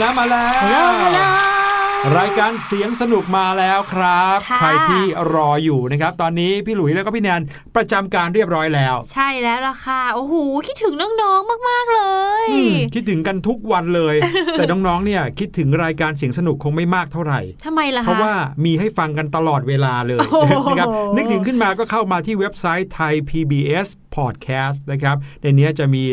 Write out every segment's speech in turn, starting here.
แล้วมาแล้วฮัลโหลฮัลโหลรายการเสียงสนุกมาแล้วครับค่ะใครที่รออยู่นะครับ ตอนนี้พี่หลุยแล้วก็พี่แนนประจำการเรียบร้อยแล้ว ใช่แล้วล่ะค่ะโอ้โหคิดถึงน้องๆมาก ๆเลยอืมคิดถึงกันทุกวันเลย แต่น้องๆเนี่ยคิดถึงรายการเสียงสนุกคงไม่มากเท่าไหร่ทำไมล่ะคะเพราะว่ามีให้ฟังกันตลอดเวลาเลยโอ้โหนะครับนึกถึงขึ้นมาก็เข้ามาที่เว็บไซต์ไทย PBS Podcast นะครับ ในนี้จะมี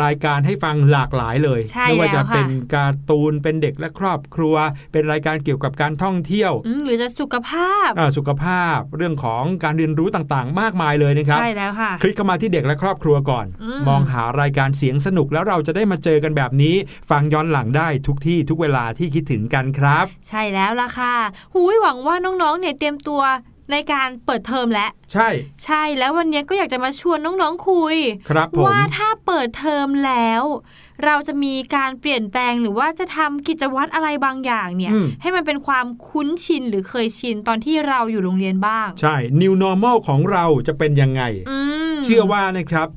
รายการให้ฟังหลากหลายเลยใช่ไม่ว่าจะแล้วค่ะเป็นการ์ตูนเป็นเด็กและครอบครัว เป็นรายการเกี่ยวกับการท่องเที่ยวอืมหรือจะสุขภาพอ่าสุขภาพเรื่องของการเรียนรู้ต่างๆ มากมายเลยนะครับ ใช่แล้วค่ะ คลิกเข้ามาที่เด็กและครอบครัวก่อนอืมมองหารายการเสียงสนุกแล้วเราจะได้มาเจอกันแบบนี้ ฟังย้อนหลังได้ทุกที่ทุกเวลาที่คิดถึงกันครับ ใช่แล้วล่ะค่ะ หูยหวังว่าน้องๆเนี่ยเตรียมตัว ในการเปิดเทอมแล้วใช่ ใช่แล้ววันนี้ก็อยากจะมาชวนน้องๆคุย ครับผมว่าถ้าเปิดเทอมแล้ว เราจะมีการเปลี่ยนแปลงหรือว่าจะทำกิจวัตรอะไรบางอย่างเนี่ยอืมให้มันเป็นความคุ้นชินหรือเคยชินตอนที่เราอยู่โรงเรียนบ้าง ใช่ New Normal ของเราจะเป็นยังไงอืมเชื่อว่านะครับ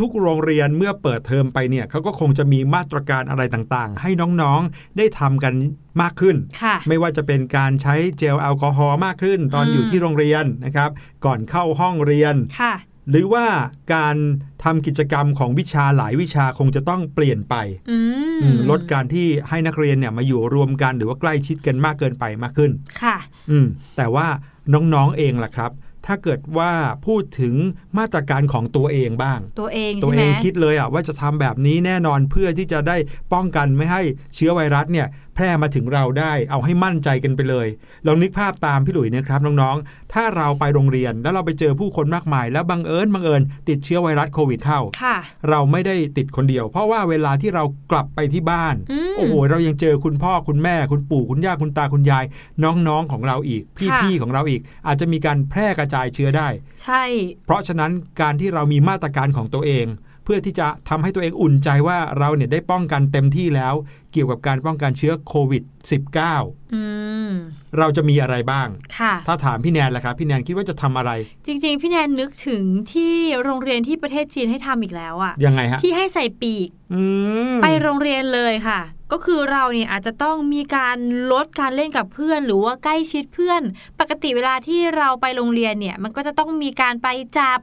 ทุกๆ โรงเรียนเมื่อเปิดเทอมไปเนี่ยเขาก็คงจะมีมาตรการอะไรต่างๆ ให้น้องๆได้ทำกันมากขึ้นค่ะไม่ว่าจะเป็นการใช้เจลแอลกอฮอล์มากขึ้น ตอนอืมอยู่ที่โรงเรียนนะครับ ก่อนเข้าห้องเรียนค่ะหรือว่าการทำกิจกรรมของวิชาหลายวิชาคงจะต้องเปลี่ยนไปอืมอืมลดการที่ให้นักเรียนเนี่ยมาอยู่รวมกันหรือว่าใกล้ชิดกันมากเกินไปมากขึ้น ค่ะ อืมแต่ว่าน้องๆเองล่ะครับ ถ้าเกิดว่าพูดถึงมาตรการของตัวเองบ้าง ตัวเองตัวใช่ไหเอมงคิดเลยอะว่าจะทำแบบนี้แน่นอนเพื่อที่จะได้ป้องกันไม่ให้เชื้อไวรัสเนี่ย แพร่มาถึงเราได้ เอาให้มั่นใจกันไปเลยลองนึกภาพตามพี่หลุยนะครับน้องๆ ถ้าเราไปโรงเรียนแล้วเราไปเจอผู้คนมากมาย แล้วบังเอิญบังเอิญติดเชื้อไวรัสโควิดเข้าค่ะเราไม่ได้ติดคนเดียว เพราะว่าเวลาที่เรากลับไปที่บ้านอืมโอ้โหเรายังเจอคุณพ่อคุณแม่คุณปู่คุณย่าคุณตาคุณยาย น้องๆของเราอีกค่ะพี่ๆของเราอีก อาจจะมีการแพร่กระจายเชื้อได้ ใช่ เพราะฉะนั้นการที่เรามีมาตรการของตัวเอง เพื่อที่จะทำให้ตัวเองอุ่นใจว่าเราเนี่ยได้ป้องกันเต็มที่แล้ว เกี่ยวกับการป้องกันเชื้อโควิด -19 อืมเราจะมีอะไรบ้างค่ะถ้าถามพี่แนนล่ะครับ พี่แนนคิดว่าจะทำอะไร จริง ๆ พี่แนนนึกถึงที่โรงเรียนที่ประเทศจีนให้ทำอีกแล้วอะยังไงฮะที่ให้ใส่ปีกอืมไปโรงเรียนเลยค่ะ ก็คือเราเนี่ยอาจจะต้องมีการลดการเล่นกับเพื่อน หรือว่าใกล้ชิดเพื่อน ปกติเวลาที่เราไปโรงเรียนเนี่ย มันก็จะต้องมีการไปจับ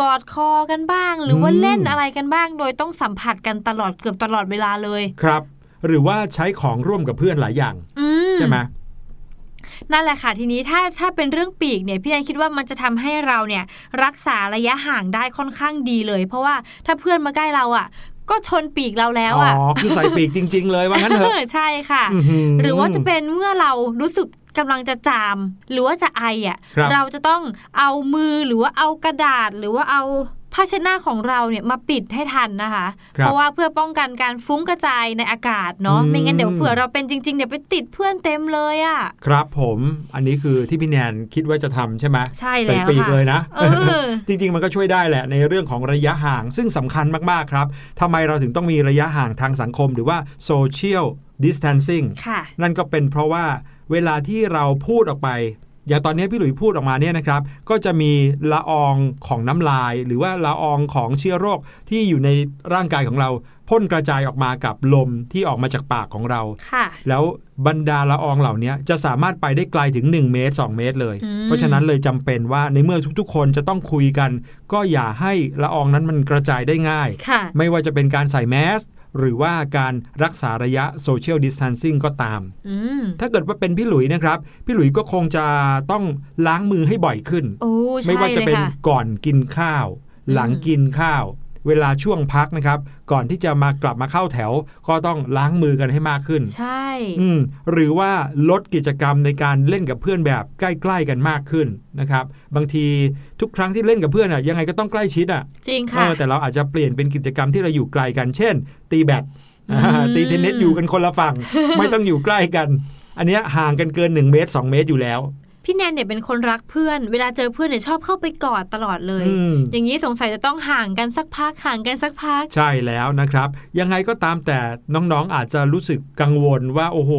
กอดคอกันบ้าง หรือว่าเล่นอะไรกันบ้าง โดยต้องสัมผัสกันตลอดเกือบตลอดเวลาเลยครับ หรือว่าใช้ของร่วมกับเพื่อนหลายอย่างอืมใช่ไหมนั่นแหละค่ะทีนี้ถ้าถ้าเป็นเรื่องปีกเนี่ยพี่แนนคิดว่ามันจะทำให้เราเนี่ยรักษาระยะห่างได้ค่อนข้างดีเลย เพราะว่าถ้าเพื่อนมาใกล้เราอะ ก็ชนปีกเราแล้วอ๋ออะคือใส่ปีกจริง ๆ เลยว่างั้นเถอะใช่ค่ะอื้อหือหรือว่าจะเป็นเมื่อเรารู้สึก กำลังจะจาม หรือว่าจะไออะครับเราจะต้องเอามือหรือว่าเอากระดาษหรือว่าเอาภาชนะของเราเนี่ยมาปิดให้ทันนะคะครับเพราะว่าเพื่อป้องกันการฟุ้งกระจายในอากาศเนาะอืมไม่งั้นเดี๋ยวเผื่อเราเป็นจริงๆเดี๋ยวไปติดเพื่อนเต็มเลยอะครับผมอันนี้คือที่พี่แนนคิดว่าจะทำใช่ไหมใช่ใส่แล้วปีกค่ะเลยนะเออจริง ๆ มันก็ช่วยได้แหละในเรื่องของระยะห่าง ซึ่งสำคัญมากๆครับทำไมเราถึงต้องมีระยะห่างทางสังคม หรือว่า social distancing ค่ะนั่นก็เป็นเพราะว่า เวลาที่เราพูดออกไป อย่างตอนนี้พี่หลุยพูดออกมาเนี่ยนะครับ ก็จะมีละอองของน้ำลาย หรือว่าละอองของเชื้อโรคที่อยู่ในร่างกายของเราพ่นกระจายออกมากับลมที่ออกมาจากปากของเราค่ะแล้วบรรดาละอองเหล่านี้จะสามารถไปได้ไกลถึง 1 เมตร 2 เมตรเลยอืมเพราะฉะนั้นเลยจำเป็นว่าในเมื่อทุกๆ คนจะต้องคุยกัน ก็อย่าให้ละอองนั้นมันกระจายได้ง่ายค่ะไม่ว่าจะเป็นการใส่แมส หรือว่าการรักษาระยะโซเชียลดิส a ทนซิ่งก็ตามอืมถ้าเกิดว่าเป็นพี่หลุยนะครับ พี่หลุยก็คงจะต้องล้างมือให้บ่อยขึ้นโอ้ใช่ไม่ว่าจะเลยเป็นค่ะก่อนกินข้าว หลังกินข้าว เวลาช่วงพักนะครับ ก่อนที่จะมากลับมาเข้าแถว ก็ต้องล้างมือกันให้มากขึ้น ใช่อืมหรือว่าลดกิจกรรมในการเล่นกับเพื่อนแบบใกล้ๆกันมากขึ้นนะครับ บางทีทุกครั้งที่เล่นกับเพื่อนอะยังไงก็ต้องใกล้ชิดอะจริงเอค่ะอแต่เราอาจจะเปลี่ยนเป็นกิจกรรมที่เราอยู่ไกลกัน เช่น ตีแบดอืมอ่าตีเทนนิสอยู่กันคนละฝั่ง ไม่ต้องอยู่ใกล้กัน อันเนี้ยห่างกันเกิน 1 เมตร 2 เมตรอยู่แล้ว พี่แนนเนี่ยเป็นคนรักเพื่อน เวลาเจอเพื่อนเนี่ยชอบเข้าไปกอดตลอดเลยอืมอย่างนี้สงสัยจะต้องห่างกันสักพักห่างกันสักพัก ใช่แล้วนะครับ ยังไงก็ตามแต่น้องๆอาจจะรู้สึกกังวลว่าโอ้โห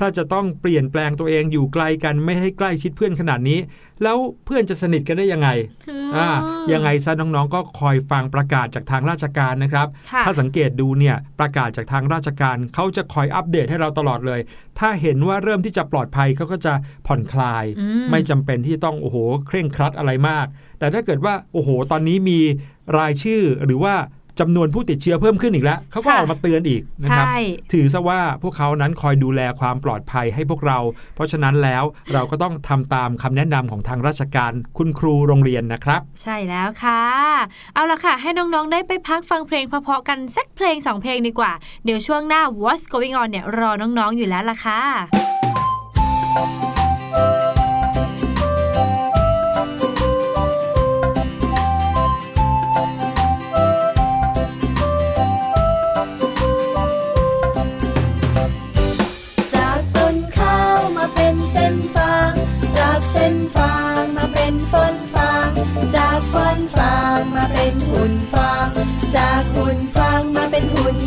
ถ้าจะต้องเปลี่ยนแปลงตัวเองอยู่ไกลกันไม่ให้ใกล้ชิดเพื่อนขนาดนี้ แล้วเพื่อนจะสนิทกันได้ยังไงอืมอ่ายังไงซะน้องๆ ก็คอยฟังประกาศจากทางราชการนะครับค่ะถ้าสังเกตดูเนี่ยประกาศจากทางราชการเขาจะคอยอัปเดตให้เราตลอดเลย ถ้าเห็นว่าเริ่มที่จะปลอดภัยเขาก็จะผ่อนคลายอืมไม่จำเป็นที่ต้องโอ้โหเคร่งครัดอะไรมาก แต่ถ้าเกิดว่าโอ้โห ตอนนี้มีรายชื่อหรือว่า จำนวนผู้ติดเชื้อเพิ่มขึ้นอีกแล้วเขาก็ค่ะออกมาเตือนอีกนะครับใช่ถือซะว่าพวกเขานั้นคอยดูแลความปลอดภัยให้พวกเรา เพราะฉะนั้นแล้วเราก็ต้องทำตามคำแนะนำของทางราชการคุณครูโรงเรียนนะครับ ใช่แล้วค่ะ เอาละค่ะ ให้น้องๆได้ไปพักฟังเพลงเพราะๆกันสักเพลงสองเพลงดีกว่า เดี๋ยวช่วงหน้า What's Going On เนี่ยรอน้องๆอยู่แล้วล่ะค่ะ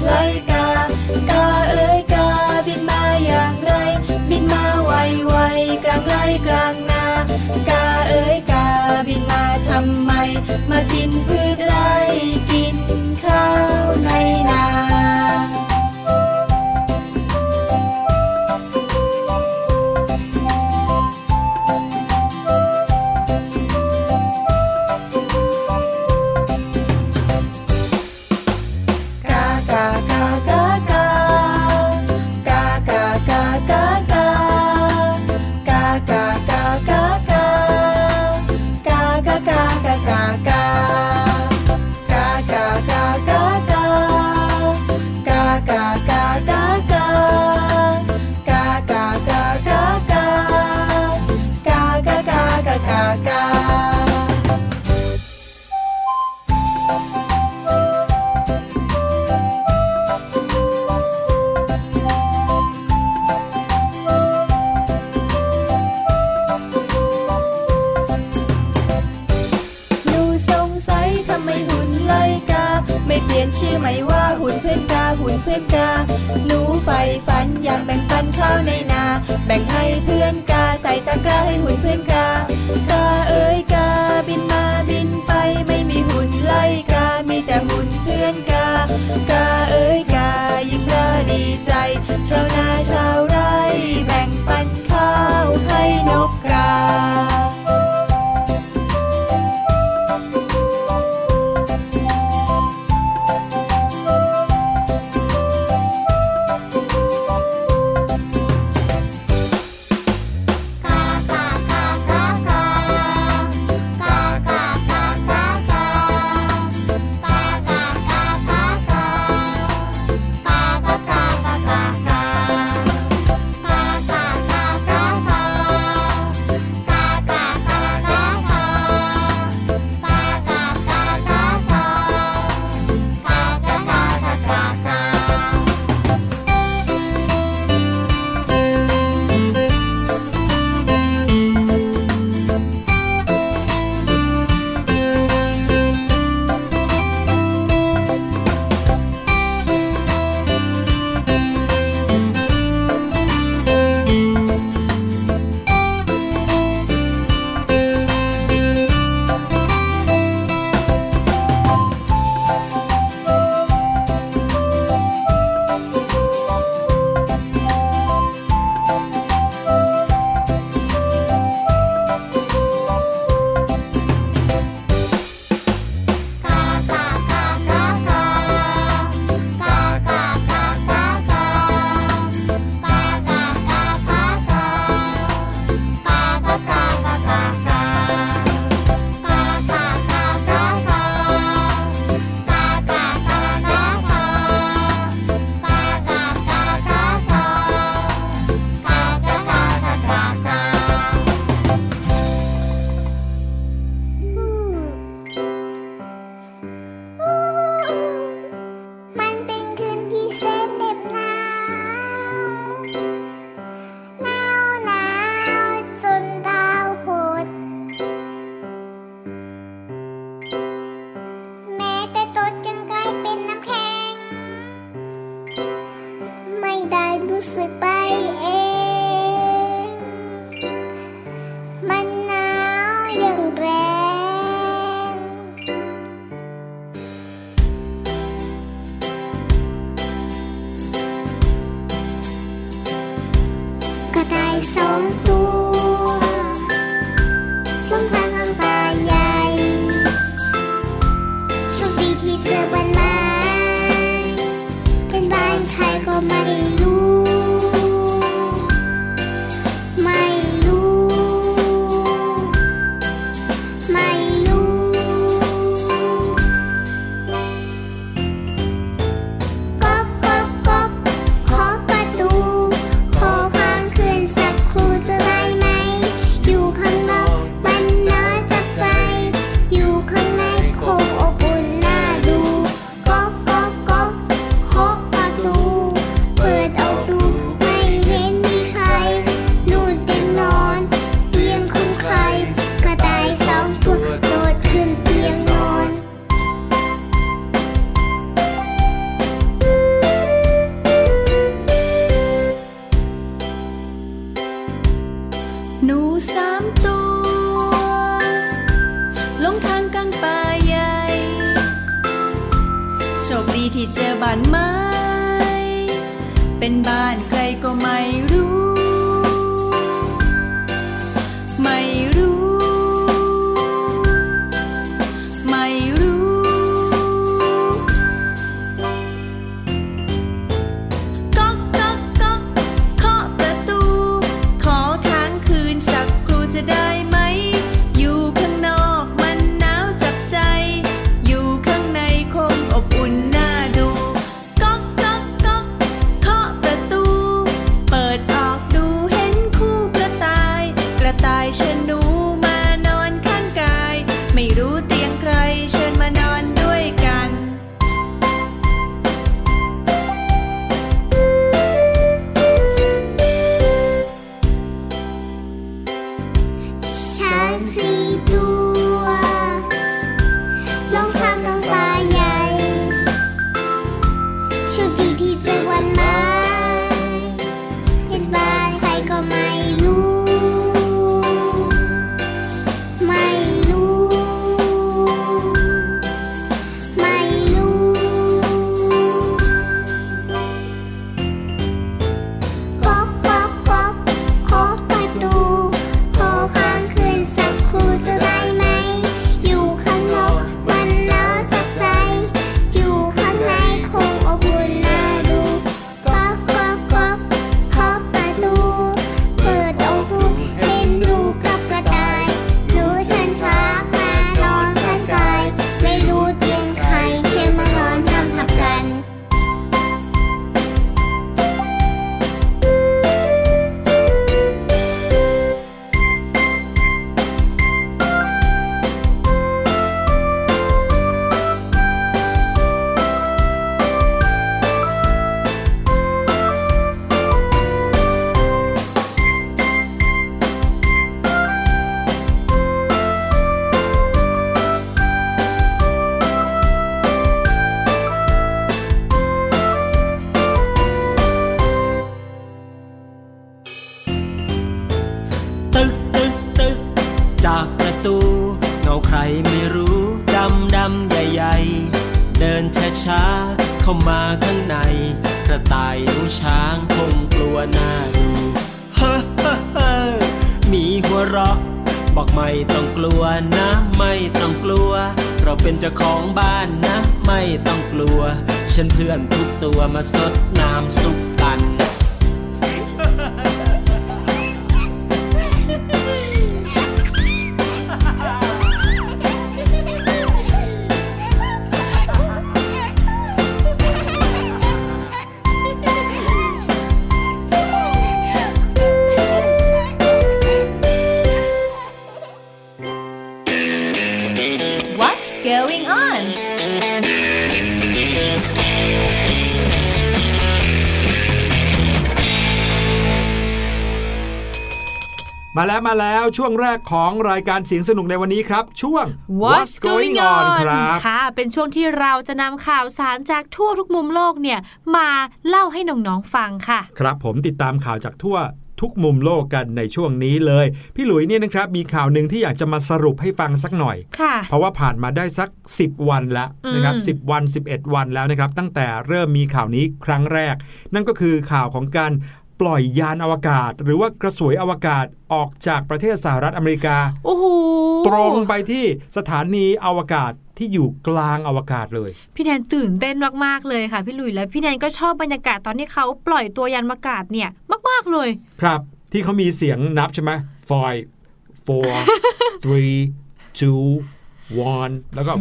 like ตั ช่วงแรกของรายการเสียงสนุกในวันนี้ครับ ช่วง What's going on ครับค่ะ เป็นช่วงที่เราจะนำข่าวสารจากทั่วทุกมุมโลกเนี่ยมาเล่าให้น้องๆฟังค่ะ ครับผมติดตามข่าวจากทั่วทุกมุมโลกกันในช่วงนี้เลย พี่หลุยเนี่ยนะครับมีข่าวหนึ่งที่อยากจะมาสรุปให้ฟังสักหน่อยค่ะเพราะว่าผ่านมาได้สัก 10 วันแล้วนะครับอืม10วัน 11 วันแล้วนะครับตั้งแต่เริ่มมีข่าวนี้ครั้งแรก นั่นก็คือข่าวของการ ปล่อยยานอวกาศ หรือว่ากระสวยอวกาศออกจากประเทศสหรัฐอเมริกาโอ้โหตรงไปที่สถานีอวกาศที่อยู่กลางอวกาศเลย พี่แนนตื่นเต้นมาก ๆ เลยค่ะ พี่หลุยและพี่แนนก็ชอบบรรยากาศตอนที่เขาปล่อยตัวยานอวกาศเนี่ยมาก ๆ เลย ครับที่เขามีเสียงนับใช่ไหม five four three two one แล้วก็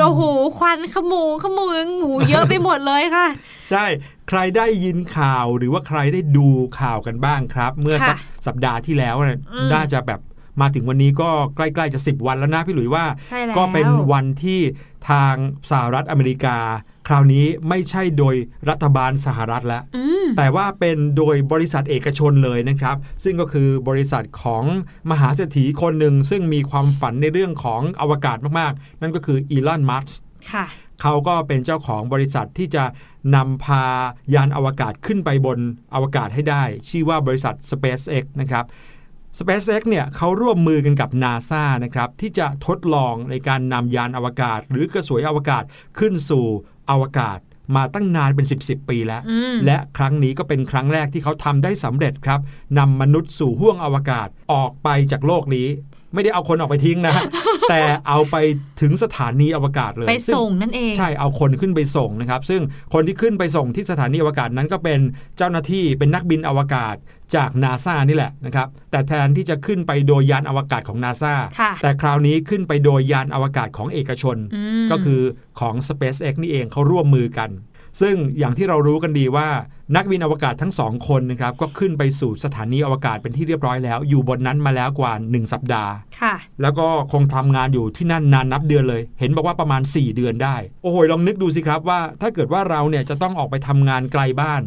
โอ้โหควันขโมงขโมงหมูเยอะไปหมดเลยค่ะ ใช่ ใครได้ยินข่าวหรือว่าใครได้ดูข่าวกันบ้างครับ เมื่อสักค่ะสัปดาห์ที่แล้วเนี่ยอืมน่าจะแบบมาถึงวันนี้ก็ใกล้ๆจะ 10 วันแล้วนะพี่หลุยว่าใช่แล้วก็เป็นวันที่ทางสหรัฐอเมริกา คราวนี้ไม่ใช่โดยรัฐบาลสหรัฐแล้วอืมแต่ว่าเป็นโดยบริษัทเอกชนเลยนะครับ ซึ่งก็คือบริษัทของมหาเศรษฐีคนหนึ่ง ซึ่งมีความฝันในเรื่องของอวกาศมากๆ นั่นก็คืออีลอนมัสค่ะเขาก็เป็นเจ้าของบริษัทที่จะ นำพายานอวกาศขึ้นไปบนอวกาศให้ได้ ชื่อว่าบริษัท SpaceX นะครับ SpaceX เนี่ยเขาร่วมมือกันกับ NASA นะครับที่จะทดลองในการนำยานอวกาศ หรือกระสวยอวกาศขึ้นสู่อวกาศมาตั้งนานเป็น 10บสปีแล้วอืมและครั้งนี้ก็เป็นครั้งแรกที่เขาทำได้สำเร็จครับนำมนุษย์สู่ห้วงอวกาศออกไปจากโลกนี้ ไม่ได้เอาคนออกไปทิ้งนะ แต่เอาไปถึงสถานีอวกาศเลย ไปซึ่ส่งนั่นเอง ใช่ เอาคนขึ้นไปส่งนะครับ ซึ่งคนที่ขึ้นไปส่งที่สถานีอวกาศนั้นก็เป็นเจ้าหน้าที่เป็นนักบินอวกาศจากนาซานี่แหละนะครับ แต่แทนที่จะขึ้นไปโดยยานอวกาศของนาซาค่ะแต่คราวนี้ขึ้นไปโดยยานอวกาศของเอกชนอืมก็คือของ SpaceX นี่เองเขาร่วมมือกัน ซึ่งอย่างที่เรารู้กันดีว่า นักบินอวกาศทั้งสองคนนะครับก็ขึ้นไปสู่สถานีอวกาศเป็นที่เรียบร้อยแล้ว อยู่บนนั้นมาแล้วกว่า 1 สัปดาห์ค่ะ แล้วก็คงทำงานอยู่ที่นั่นนานนับเดือนเลย เห็นบอกว่าประมาณ 4 เดือนได้ โอ้โหลองนึกดูสิครับว่า ถ้าเกิดว่าเราเนี่ยจะต้องออกไปทำงานไกลบ้าน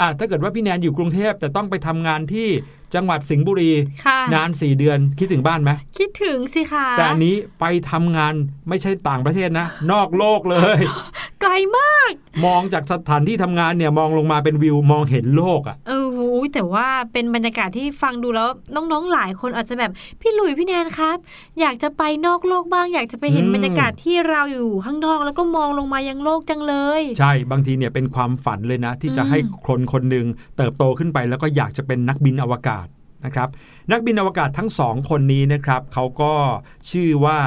อะถ้าเกิดว่าพี่แนนอยู่กรุงเทพแต่ต้องไปทำงานที่ จังหวัดสิงห์บุรีค่ะนาน4เดือนคิดถึงบ้านไหมคิดถึงสิคะแต่อันนี้ไปทำงานไม่ใช่ต่างประเทศนะ นอกโลกเลย ไกลมาก มองจากสถานที่ทำงานเนี่ยมองลงมาเป็นวิวมองเห็นโลกอะเออหูยแต่ว่าเป็นบรรยากาศที่ฟังดูแล้วน้องๆหลายคนอาจจะแบบพี่หลุยพี่แนนครับ อยากจะไปนอกโลกบ้าง อยากจะไปเห็นอืมบรรยากาศที่เราอยู่ข้างนอก แล้วก็มองลงมายังโลกจังเลย ใช่บางทีเนี่ยเป็นความฝันเลยนะ ที่จะอืมให้คนคนหนึ่งเติบโตขึ้นไปแล้วก็อยากจะเป็นนักบินอวกาศนะครับนักบินอวกาศทั้งสองคนนี้นะครับเขาก็ชื่อว่า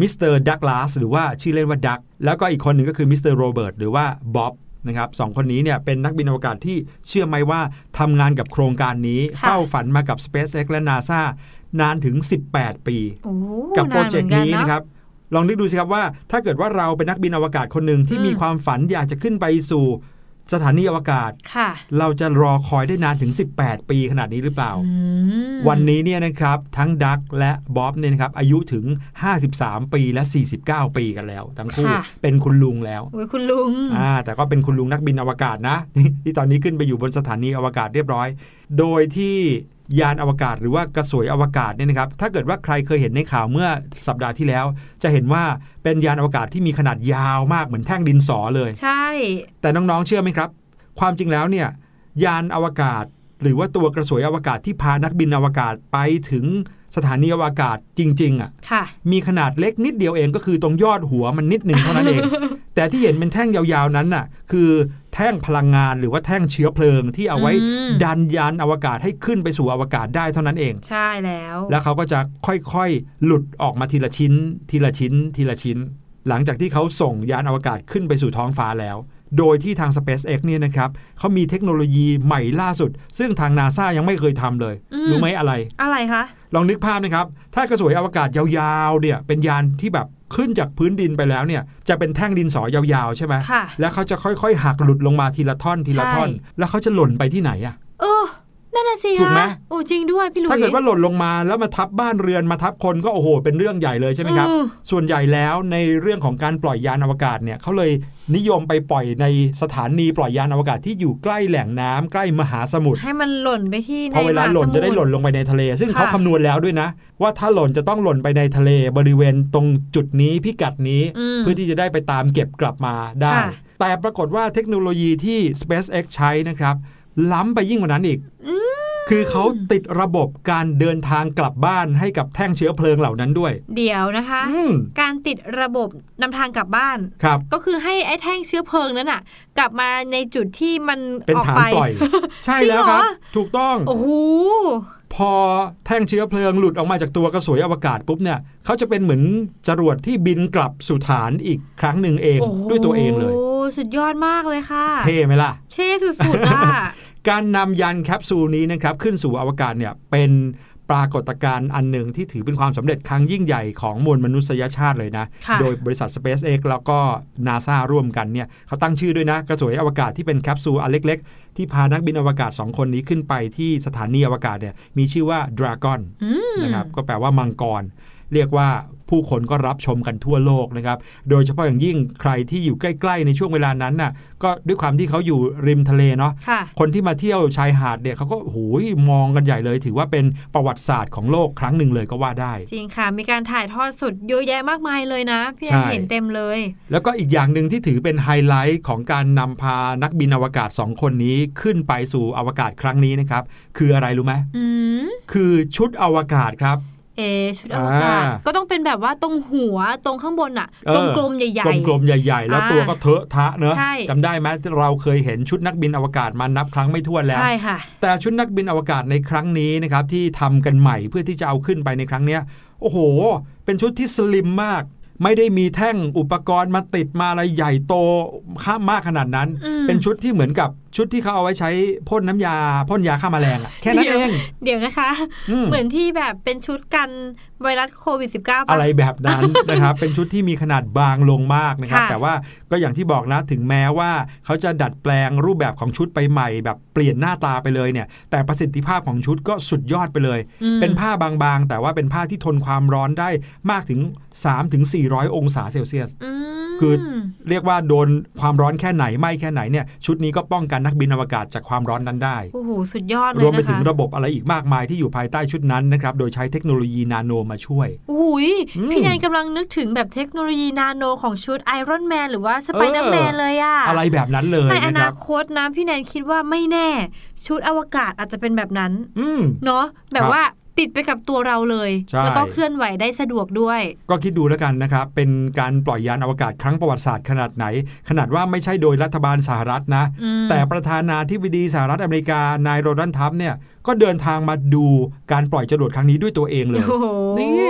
มิสเตอร์ดักลาสหรือว่าชื่อเล่นว่าดักแล้วก็อีกคนหนึ่งก็คือมิสเตอร์โรเบิร์ตหรือว่าบ๊อบ นะครับสองคนนี้เนี่ยเป็นนักบินอวกาศที่เชื่อไหมว่าทำงานกับโครงการนี้ค่ะเฝ้าฝันมากับ SpaceX และ NASA นานถึง 18 ปีโอ้กับโปรนานเจหกมือต์นี้เอนะครับลองนึกดูสิครับว่า ถ้าเกิดว่าเราเป็นนักบินอวกาศคนหนึ่งที่อืมมีความฝันอยากจะขึ้นไปสู่ สถานีอวกาศค่ะเราจะรอคอยได้นานถึง 18 ปีขนาดนี้หรือเปล่าอืมวันนี้เนี่ยนะครับ ทั้งดักและบ๊อบเนี่ยนะครับ อายุถึง 53 ปีและ 49 ปีกันแล้ว ทั้งคู่เป็นคุณลุงแล้วโอ้ยคุณลุงอ่าแต่ก็เป็นคุณลุงนักบินอวกาศนะ ที่ตอนนี้ขึ้นไปอยู่บนสถานีอวกาศเรียบร้อย โดยที่ ยานอวกาศหรือว่ากระสวยอวกาศเนี่ยนะครับ ถ้าเกิดว่าใครเคยเห็นในข่าวเมื่อสัปดาห์ที่แล้ว จะเห็นว่าเป็นยานอวกาศที่มีขนาดยาวมากเหมือนแท่งดินสอเลย ใช่ แต่น้องๆเชื่อไหมครับ ความจริงแล้วเนี่ยยานอวกาศ หรือว่าตัวกระสวยอวกาศที่พานักบินอวกาศไปถึงสถานีอวกาศจริง ๆอะค่ะ มีขนาดเล็กนิดเดียวเองก็คือตรงยอดหัวมันนิดหนึ่งเท่านั้นเอง แต่ที่เห็นเป็นแท่งยาวๆนั้นน่ะ คือ แท่งพลังงาน หรือว่าแท่งเชื้อเพลิงที่เอาไว้อืมดันยานอวกาศให้ขึ้นไปสู่อวกาศได้เท่านั้นเอง ใช่แล้ว แล้วเขาก็จะค่อยๆ หลุดออกมาทีละชิ้น ทีละชิ้น ทีละชิ้น หลังจากที่เขาส่งยานอวกาศขึ้นไปสู่ท้องฟ้าแล้ว โดยที่ทาง SpaceX เนี่ยนะครับเขามีเทคโนโลยีใหม่ล่าสุด ซึ่งทางนาซายังไม่เคยทำเลยอืมรู้ไหมอะไร อะไรคะลองนึกภาพนะครับ ถ้ากระสวยอวกาศยาวๆเนี่ยเป็นยานที่แบบ ขึ้นจากพื้นดินไปแล้วเนี่ยจะเป็นแท่งดินสอยาวๆใช่ไหมค่ะแล้วเขาจะค่อยๆหักหลุดลงมาทีละท่อนทีละท่อนใช่แล้วเขาจะหล่นไปที่ไหนอะเออ นั่นน่ะสิถูกไหมคะโอ้จริงด้วยพี่หลุยถ้าเกิดว่าหล่นลงมาแล้วมาทับบ้านเรือนมาทับคนก็โอ้โห เป็นเรื่องใหญ่เลยใช่ไหมครับอืมส่วนใหญ่แล้วในเรื่องของการปล่อยยานอวกาศเนี่ยเขาเลยนิยมไปปล่อยในสถานีปล่อยยานอวกาศที่อยู่ใกล้แหล่งน้ำใกล้มหาสมุทรให้มันหล่นไปที่ในพอเวลาหล่นมสมุทรจะได้หล่นลงไปในทะเล ซึ่งค่ะเขาคำนวณแล้วด้วยนะ ว่าถ้าหล่นจะต้องหล่นไปในทะเลบริเวณตรงจุดนี้พิกัดนี้มเพื่อที่จะได้ไปตามเก็บกลับมาได้ค่ะแต่ปรากฏว่าเทคโนโลยีที่ SpaceX ใช้นะครับ ล้ำไปยิ่งกว่านั้นอีก คือเขาติดระบบการเดินทางกลับบ้านให้กับแท่งเชื้อเพลิงเหล่านั้นด้วย เดี๋ยวนะคะอืมการติดระบบนำทางกลับบ้านครับก็คือให้ไอ้แท่งเชื้อเพลิงนั้นอะ กลับมาในจุดที่มันเป็นออกฐานไปปล่อยใช่จริงแล้วครับเหรอถูกต้องโอ้โหพอแท่งเชื้อเพลิงหลุดออกมาจากตัวกระสวยอวกาศปุ๊บเนี่ยเขาจะเป็นเหมือนจรวดที่บินกลับสู่ฐานอีกครั้งหนึ่งเองโอ้โหด้วยตัวเองเลยสุดยอดมากเลยค่ะ เท่ไหมล่ะ เท่สุดๆอะ การนำยานแคปซูลนี้นะครับขึ้นสู่อวกาศเนี่ยเป็นปรากฏการณ์อันหนึ่งที่ถือเป็นความสำเร็จครั้งยิ่งใหญ่ของมวลมนุษยชาติเลยนะค่ะโดยบริษัท SpaceX แล้วก็ NASA ร่วมกันเนี่ยเขาตั้งชื่อด้วยนะ กระสวยอวกาศที่เป็นแคปซูลอันเล็ก ๆ ที่พานักบินอวกาศ 2 คนนี้ขึ้นไปที่สถานีอวกาศเนี่ยมีชื่อว่า Dragon อืมนะครับก็แปลว่ามังกร เรียกว่า ผู้คนก็รับชมกันทั่วโลกนะครับ โดยเฉพาะอย่างยิ่งใครที่อยู่ใกล้ๆ ในช่วงเวลานั้นน่ะ ก็ด้วยความที่เขาอยู่ริมทะเลเนาะค่ะคนที่มาเที่ยวชายหาดเนี่ยเขาก็โหยมองกันใหญ่เลย ถือว่าเป็นประวัติศาสตร์ของโลกครั้งหนึ่งเลยก็ว่าได้ จริงค่ะ มีการถ่ายทอดสดเยอะแยะมากมายเลยนะพี่แอใช่นเห็นเต็มเลย แล้วก็อีกอย่างหนึ่งที่ถือเป็นไฮไลท์ของการนำพานักบินอวกาศ 2 คนนี้ขึ้นไปสู่อวกาศครั้งนี้นะครับ คืออะไรรู้ไหมอืมคือชุดอวกาศครับ เอะชุดอวกาศอ่าก็ต้องเป็นแบบว่าตรงหัวตรงข้างบนอะเออกลมๆใหญ่กลมๆใหญ่ ๆ แล้วอ่าตัวก็เทอะทะเนอะใช่จำได้ไหมเราเคยเห็นชุดนักบินอวกาศมานับครั้งไม่ถ้วนๆแล้วใช่ค่ะแต่ชุดนักบินอวกาศในครั้งนี้นะครับที่ทำกันใหม่เพื่อที่จะเอาขึ้นไปในครั้งเนี้ยโอ้โห เป็นชุดที่สลิมมากไม่ได้มีแท่งอุปกรณ์มาติดมาอะไรใหญ่โตข้ามมากขนาดนั้นอืมเป็นชุดที่เหมือนกับ ชุดที่เขาเอาไว้ใช้พ่นน้ำยาพ่นยาฆ่าแมลงอะแค่นั้นเอง เดี๋ยวนะคะอืมเหมือนที่แบบเป็นชุดกันไวรัสโควิด -19 ป่ะอะไรแบบนั้นนะครับ เป็นชุดที่มีขนาดบางลงมากนะครับค่ะแต่ว่าก็อย่างที่บอกนะถึงแม้ว่าเขาจะดัดแปลงรูปแบบของชุดไปใหม่ แบบเปลี่ยนหน้าตาไปเลยเนี่ย แต่ประสิทธิภาพของชุดก็สุดยอดไปเลยอืมเป็นผ้าบางๆ แต่ว่าเป็นผ้าที่ทนความร้อนได้มากถึง 3-400 องศาเซลเซียสอืมคือเรียกว่าโดนความร้อนแค่ไหนไหมแค่ไหนเนี่ยชุดนี้ก็ป้องกันนักบินอวกาศจากความร้อนนั้นได้โอ้โหสุดยอดเลยรวมไปนะคะถึงระบบอะไรอีกมากมายที่อยู่ภายใต้ชุดนั้นนะครับโดยใช้เทคโนโลยีนาโนมาช่วยโอ้ยอืมพี่แนนกำลังนึกถึงแบบเทคโนโลยีนาโนของชุดไอรอนแมนหรือว่าสไปเดอร์แมนเลยอะอะไรแบบนั้นเลยในอนาคตนะครับนะพี่แนนคิดว่าไม่แน่ ชุดอวกาศอาจจะเป็นแบบนั้นอืมเนาะครับแบบว่า ติดไปกับตัวเราเลยใช่แล้วก็เคลื่อนไหวได้สะดวกด้วย ก็คิดดูแล้วกันนะครับ เป็นการปล่อยยานอวกาศครั้งประวัติศาสตร์ขนาดไหน ขนาดว่าไม่ใช่โดยรัฐบาลสหรัฐนะอืมแต่ประธานาธิบดีสหรัฐอเมริกานายโดนัลด์ทรัมป์เนี่ยก็เดินทางมาดูการปล่อยจรวดครั้งนี้ด้วยตัวเองเลยโอ้โหนี่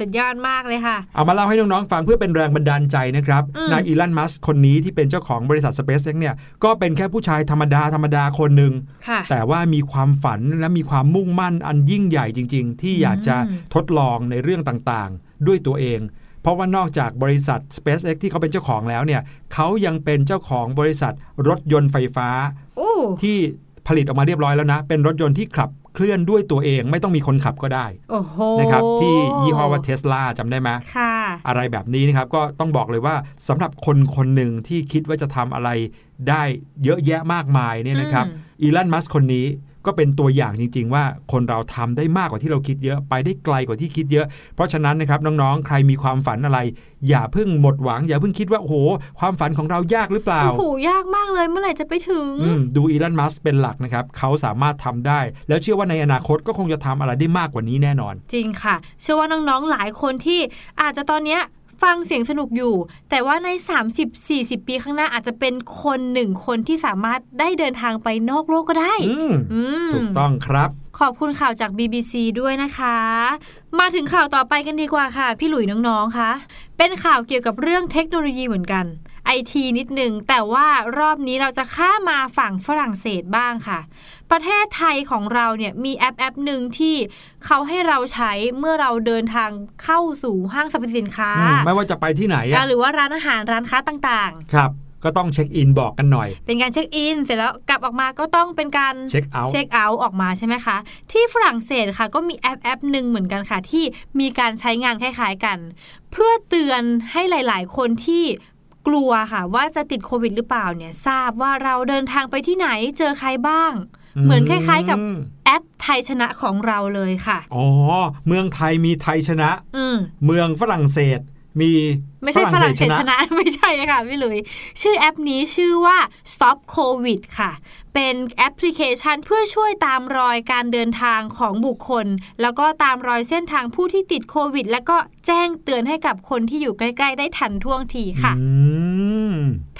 สุดยอดมากเลยค่ะ เอามาเล่าให้น้องๆฟังเพื่อเป็นแรงบันดาลใจนะครับอืมนายอีลอนมัสก์คนนี้ที่เป็นเจ้าของบริษัท SpaceX เนี่ย ก็เป็นแค่ผู้ชายธรรมดาธรรมดาคนหนึ่งค่ะแต่ว่ามีความฝันและมีความมุ่งมั่นอันยิ่งใหญ่จริง ๆ ที่อยากจะอืมทดลองในเรื่องต่างๆ ด้วยตัวเอง เพราะว่านอกจากบริษัท SpaceX ที่เขาเป็นเจ้าของแล้วเนี่ย เขายังเป็นเจ้าของบริษัทรถยนต์ไฟฟ้าโอ้ที่ผลิตออกมาเรียบร้อยแล้วนะ เป็นรถยนต์ที่ขับ เคลื่อนด้วยตัวเองไม่ต้องมีคนขับก็ได้โอ้โหนะครับที่ยี่ห้อว่าเทสลาจำได้ไหมค่ะอะไรแบบนี้นะครับก็ต้องบอกเลยว่าสำหรับคนคนหนึ่งที่คิดว่าจะทำอะไรได้เยอะแยะมากมายเนี่ยนะครับอืมอีลอนมัสคนนี้ ก็เป็นตัวอย่างจริง ๆ ว่าคนเราทำได้มากกว่าที่เราคิดเยอะ ไปได้ไกลกว่าที่คิดเยอะ เพราะฉะนั้นนะครับน้องๆ ใครมีความฝันอะไร อย่าเพิ่งหมดหวัง อย่าเพิ่งคิดว่าโอ้โหความฝันของเรายากหรือเปล่าโอ้โหยากมากเลยเมื่อไหร่จะไปถึงอืมดูอีลอนมัสเป็นหลักนะครับเขาสามารถทำได้ แล้วเชื่อว่าในอนาคตก็คงจะทำอะไรได้มากกว่านี้แน่นอน จริงค่ะ เชื่อว่าน้องๆหลายคนที่อาจจะตอนเนี้ย ฟังเสียงสนุกอยู่ แต่ว่าใน 30-40 ปีข้างหน้าอาจจะเป็นคนหนึ่งคนที่สามารถได้เดินทางไปนอกโลกก็ได้อืมอืมถูกต้องครับ ขอบคุณข่าวจาก BBC ด้วยนะคะ มาถึงข่าวต่อไปกันดีกว่าค่ะ พี่หลุยน้องๆคะเป็นข่าวเกี่ยวกับเรื่องเทคโนโลยีเหมือนกัน ไอทีนิดหนึ่งแต่ว่ารอบนี้เราจะข้ามมาฝั่งฝรั่งเศสบ้างค่ะ ประเทศไทยของเราเนี่ยมีแอปแอปหนึ่งที่เขาให้เราใช้เมื่อเราเดินทางเข้าสู่ห้างสรรพสินค้าอืมไม่ว่าจะไปที่ไหนอะหรือว่าร้านอาหารร้านค้าต่างครับก็ต้องเช็คอินบอกกันหน่อยๆเป็นการเช็คอินเสร็จแล้วกลับออกมาก็ต้องเป็นการเช็คเอาท์เช็คเอาท์ออกมาใช่ไหมคะ ที่ฝรั่งเศสค่ะก็มีแอปแอปหนึ่งเหมือนกันค่ะ ที่มีการใช้งานคล้ายๆกัน เพื่อเตือนให้หลาย ๆ คนที่ กลัวค่ะ ว่าจะติดโควิดหรือเปล่าเนี่ยทราบว่าเราเดินทางไปที่ไหนเจอใครบ้าง เหมือนคล้ายๆกับอืมแอปไทยชนะของเราเลยค่ะ อ๋อ เมืองไทยมีไทยชนะอืมเมืองฝรั่งเศส มีไม่ใช่ฝรั่งเศสชนะ ไม่ใช่ค่ะพี่หลุย ชื่อแอปนี้ชื่อว่า Stop COVID ค่ะ เป็นแอปพลิเคชันเพื่อช่วยตามรอยการเดินทางของบุคคล แล้วก็ตามรอยเส้นทางผู้ที่ติดโควิด แล้วก็แจ้งเตือนให้กับคนที่อยู่ใกล้ ๆ ได้ทันท่วงทีค่ะ อืม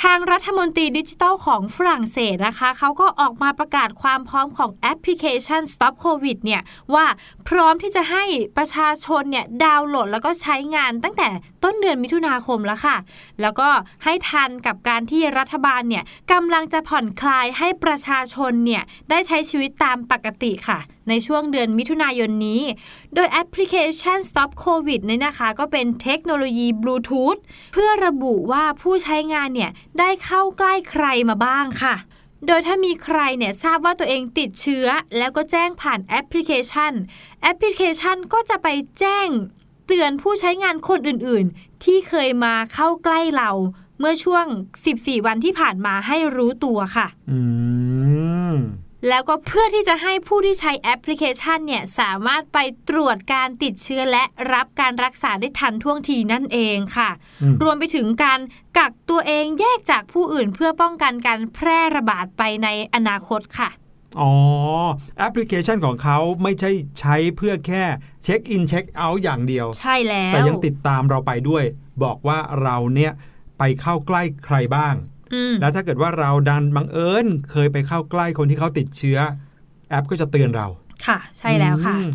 ทางรัฐมนตรีดิจิทัลของฝรั่งเศสนะคะเขาก็ออกมาประกาศความพร้อมของแอปพลิเคชัน Stop COVID เนี่ยว่าพร้อมที่จะให้ประชาชนเนี่ยดาวน์โหลดแล้วก็ใช้งานตั้งแต่ต้นเดือนมิถุนาคมแล้วค่ะ แล้วก็ให้ทันกับการที่รัฐบาลเนี่ยกำลังจะผ่อนคลายให้ประชาชนเนี่ยได้ใช้ชีวิตตามปกติค่ะ ในช่วงเดือนมิถุนายนนี้ โดยแอปพลิเคชัน Stop COVID เนี่ยนะคะ ก็เป็นเทคโนโลยีบลูทูธเพื่อระบุว่าผู้ใช้งานเนี่ยได้เข้าใกล้ใครมาบ้างค่ะโดยถ้ามีใครเนี่ยทราบว่าตัวเองติดเชื้อ แล้วก็แจ้งผ่านแอปพลิเคชัน แอปพลิเคชันก็จะไปแจ้ง เตือนผู้ใช้งานคนอื่นๆ ที่เคยมาเข้าใกล้เรา เมื่อช่วง 14 วันที่ผ่านมาให้รู้ตัวค่ะ อืม แล้วก็เพื่อที่จะให้ผู้ที่ใช้แอปพลิเคชันเนี่ยสามารถไปตรวจการติดเชื้อและรับการรักษาได้ทันท่วงทีนั่นเองค่ะอืมรวมไปถึงการกักตัวเองแยกจากผู้อื่นเพื่อป้องกันการแพร่ระบาดไปในอนาคตค่ะอ๋อ แอปพลิเคชันของเขาไม่ใช่ใช้เพื่อแค่เช็คอินเช็คเอาท์อย่างเดียว ใช่แล้ว แต่ยังติดตามเราไปด้วย บอกว่าเราเนี่ยไปเข้าใกล้ใครบ้างอืม แล้วถ้าเกิดว่าเราดันบังเอิญเคยไปเข้าใกล้คนที่เขาติดเชื้อ แอปก็จะเตือนเรา ค่ะ ใช่แล้วค่ะอืม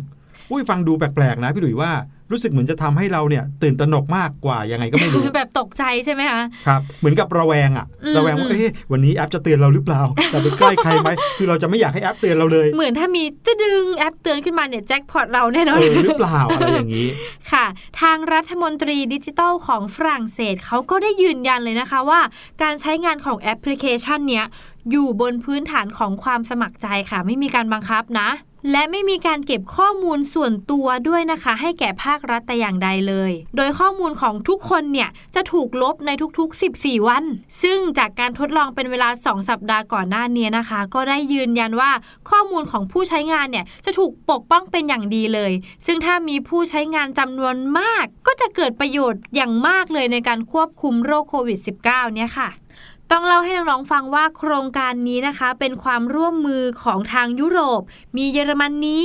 อุ้ยฟังดูแปลกๆนะพี่หลุยว่า รู้สึกเหมือนจะทำให้เราเนี่ยตื่นตระหนกมากกว่ายังไงก็ไม่รู้แบบตกใจใช่ไหมคะครับเหมือนกับระแวงอะอืมระแวงว่าอืมเอ๊ะวันนี้แอปจะเตือนเราหรือเปล่าเราไปใกล้ใครไหมคือเราจะไม่อยากให้แอปเตือนเราเลย เหมือนถ้ามีจะดึงแอปเตือนขึ้นมาเนี่ยแจ็คพอตเราแน่นอนเออหรือเปล่าอะไรอย่างนี้ค่ะ ทางรัฐมนตรีดิจิทัลของฝรั่งเศสเขาก็ได้ยืนยันเลยนะคะว่า การใช้งานของแอปพลิเคชันเนี้ยอยู่บนพื้นฐานของความสมัครใจค่ะ ไม่มีการบังคับนะ และไม่มีการเก็บข้อมูลส่วนตัวด้วยนะคะ ให้แก่ภาครัฐแต่อย่างใดเลย โดยข้อมูลของทุกคนเนี่ยจะถูกลบในทุกๆ 14 วัน ซึ่งจากการทดลองเป็นเวลา 2 สัปดาห์ก่อนหน้านี้นะคะ ก็ได้ยืนยันว่าข้อมูลของผู้ใช้งานเนี่ยจะถูกปกป้องเป็นอย่างดีเลย ซึ่งถ้ามีผู้ใช้งานจำนวนมาก ก็จะเกิดประโยชน์อย่างมากเลยในการควบคุมโรคโควิด -19 เนี่ยค่ะ ต้องเล่าให้น้องๆฟังว่าโครงการนี้นะคะ เป็นความร่วมมือของทางยุโรป มีเยอรมนี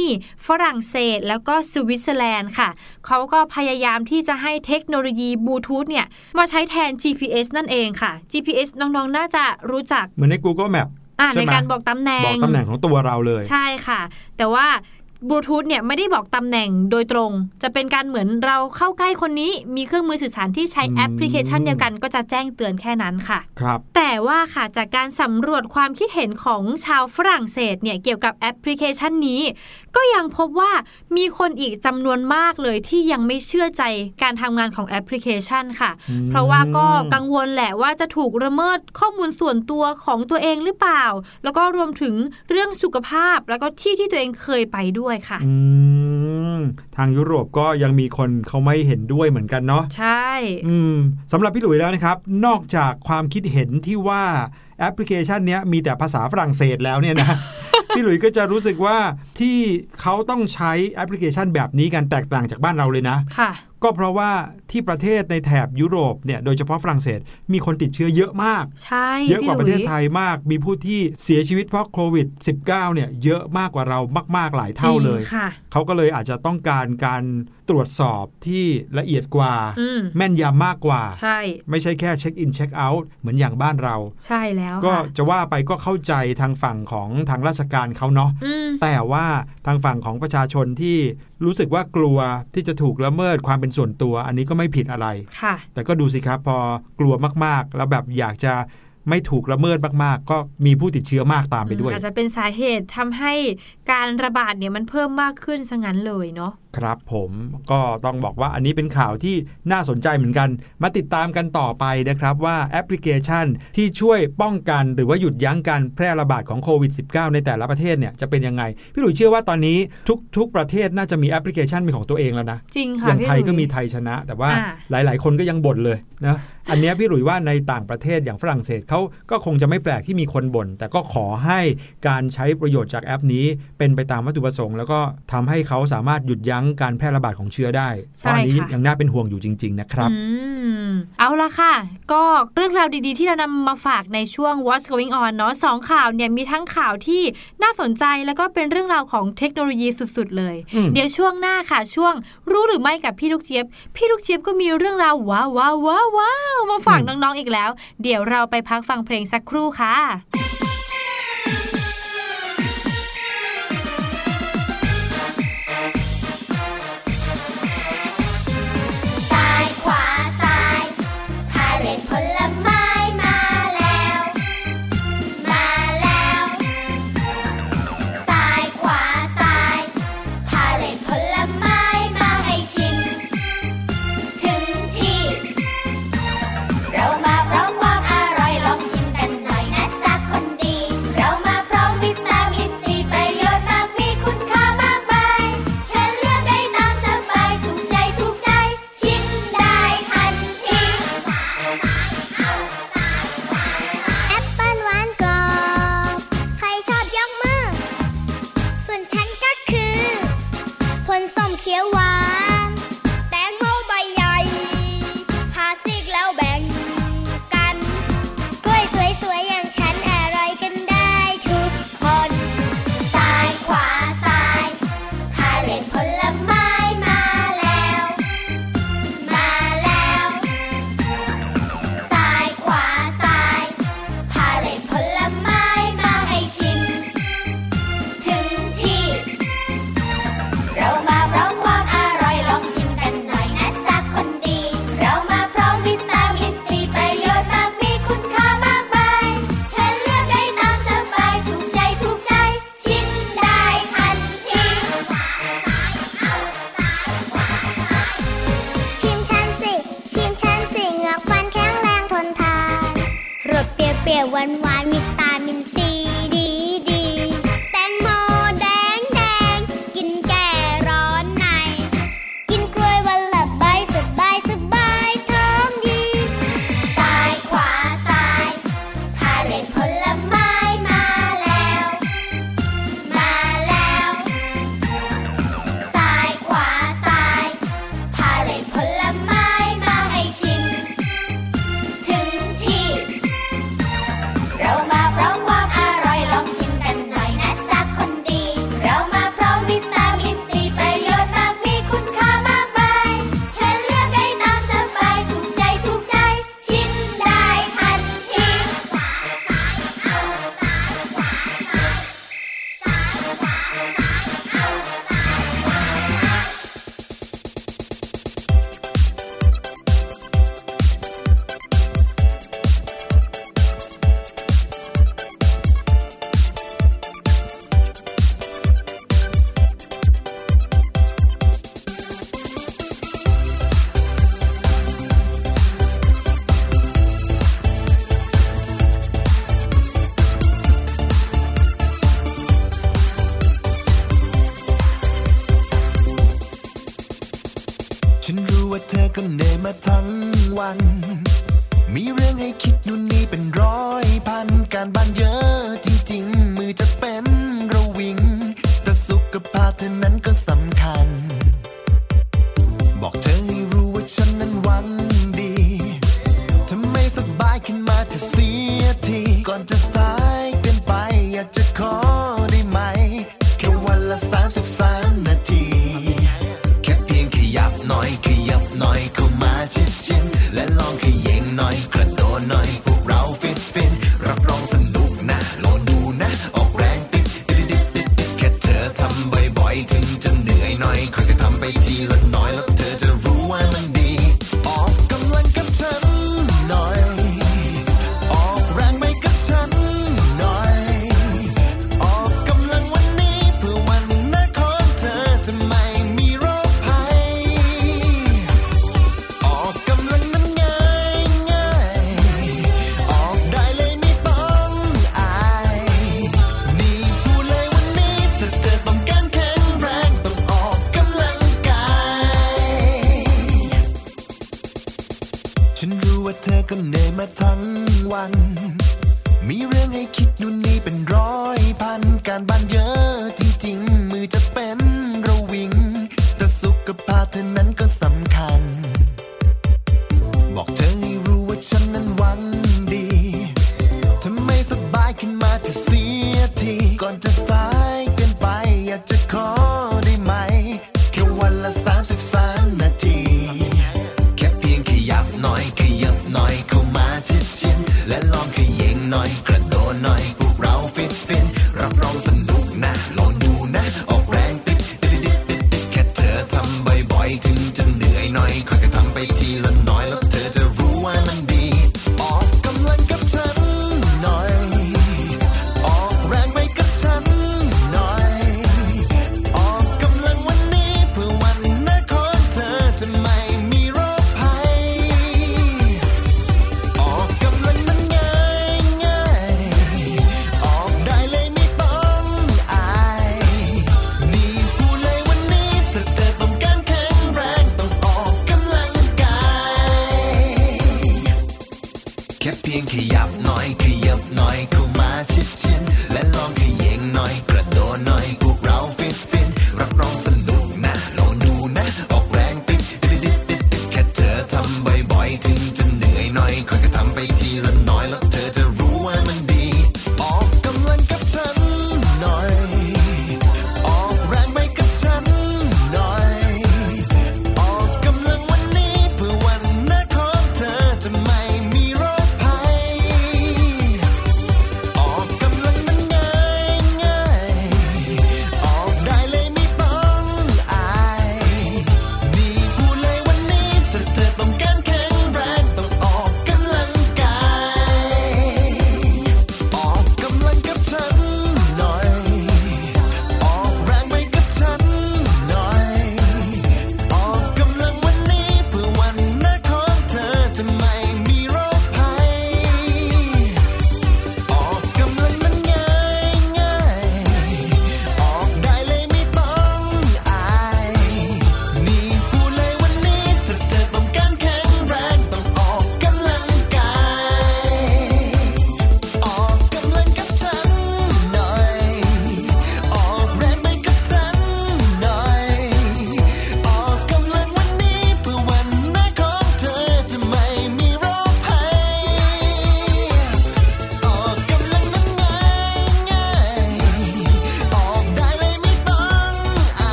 ฝรั่งเศส แล้วก็สวิตเซอร์แลนด์ค่ะเขาก็พยายามที่จะให้เทคโนโลยีบลูทูธเนี่ย มาใช้แทน GPS นั่นเองค่ะ GPS น้องๆน่าจะรู้จัก เหมือนใน Google Map อ่าใช่ไหมในการบอกตำแหน่งบอกตำแหน่งของตัวเราเลย ใช่ค่ะ แต่ว่า บลูทูธเนี่ยไม่ได้บอกตำแหน่งโดยตรง จะเป็นการเหมือนเราเข้าใกล้คนนี้มีเครื่องมือสื่อสารที่ใช้อืมแอปพลิเคชันเดียวกันก็จะแจ้งเตือนแค่นั้นค่ะ ครับ แต่ว่าค่ะจากการสำรวจความคิดเห็นของชาวฝรั่งเศสเนี่ยเกี่ยวกับแอปพลิเคชันนี้ ก็ยังพบว่ามีคนอีกจำนวนมากเลยที่ยังไม่เชื่อใจการทำงานของแอปพลิเคชันค่ะอืมเพราะว่าก็กังวลแหละว่าจะถูกระเมิดข้อมูลส่วนตัวของตัวเองหรือเปล่า แล้วก็รวมถึงเรื่องสุขภาพแล้วก็ที่ที่ตัวเองเคยไปด้วยค่ะอืมทางยุโรปก็ยังมีคนเขาไม่เห็นด้วยเหมือนกันเนาะใช่อืมสำหรับพี่หลุยแล้วนะครับ นอกจากความคิดเห็นที่ว่าแอปพลิเคชันเนี้ยมีแต่ภาษาฝรั่งเศสแล้วเนี่ยนะพี่หลุยก็จะรู้สึกว่าที่เขาต้องใช้แอปพลิเคชันแบบนี้กันแตกต่างจากบ้านเราเลยนะ ค่ะ ก็เพราะว่าที่ประเทศในแถบยุโรปเนี่ยโดยเฉพาะฝรั่งเศสมีคนติดเชื้อเยอะมาก ใช่เยอะกว่าประเทศไทยยมาก มีผู้ที่เสียชีวิตเพราะโควิด -19 เนี่ยเยอะมากกว่าเรามาก ๆ หลายเท่าเลยจริงค่ะเขาก็เลยอาจจะต้องการการตรวจสอบที่ละเอียดกว่าอืมแม่นยำมากกว่า ใช่ ไม่ใช่แค่เช็คอินเช็คเอาท์เหมือนอย่างบ้านเรา ใช่แล้ว ก็ค่ะจะว่าไปก็เข้าใจทางฝั่งของทางราชการเขาเนาะอืมแต่ว่าทางฝั่งของประชาชนที่ รู้สึกว่ากลัวที่จะถูกละเมิดความเป็นส่วนตัว อันนี้ก็ไม่ผิดอะไร ค่ะ แต่ก็ดูสิครับพอกลัวมากๆ แล้วแบบอยากจะไม่ถูกละเมิดมากๆ ก็มีผู้ติดเชื้อมากตามไปด้วยอาจจะเป็นสาเหตุทำให้การระบาดเนี่ยมันเพิ่มมากขึ้นซะงั้นเลยเนาะครับผมก็ต้องบอกว่าอันนี้เป็นข่าวที่น่าสนใจเหมือนกัน มาติดตามกันต่อไปนะครับว่าแอปพลิเคชันที่ช่วยป้องกันหรือว่าหยุดยั้งการแพร่ระบาดของโควิด -19 ในแต่ละประเทศเนี่ยจะเป็นยังไง พี่หลุยเชื่อว่าตอนนี้ทุก ๆ ประเทศน่าจะมีแอปพลิเคชันเป็นของตัวเองแล้วนะ จริงค่ะอย่างพี่ไทยเราก็มีไทยชนะ แต่ว่าอ่าหลาย ๆ คนก็ยังบ่นเลยนะอันเนี้ยพี่หลุยว่าในต่างประเทศอย่างฝรั่งเศสเขาก็คงจะไม่แปลกที่มีคนบ่นแต่ก็ขอให้การใช้ประโยชน์จากแอปนี้ เป็นไปตามวัตถุประสงค์ แล้วก็ทำให้เขาสามารถหยุดยั้งการแพร่ระบาดของเชื้อได้เพราะอันนี้ยังน่าเป็นห่วงอยู่จริง ๆ นะครับอืมเอาละค่ะ ก็เรื่องราวดีๆ ที่เรานำมาฝากในช่วง What's Going On เนาะสองข่าวเนี่ยมีทั้งข่าวที่น่าสนใจแล้วก็เป็นเรื่องราวของเทคโนโลยีสุดๆ เลยอืมเดี๋ยวช่วงหน้าค่ะช่วงรู้หรือไม่กับพี่ลูกเจี๊ยบ พี่ลูกเจี๊ยบก็มีเรื่องราวว้าวว้าวว้าวว้าวมาฝากน้องๆอีกแล้ว เดี๋ยวเราไปพักฟังเพลงสักครู่ค่ะ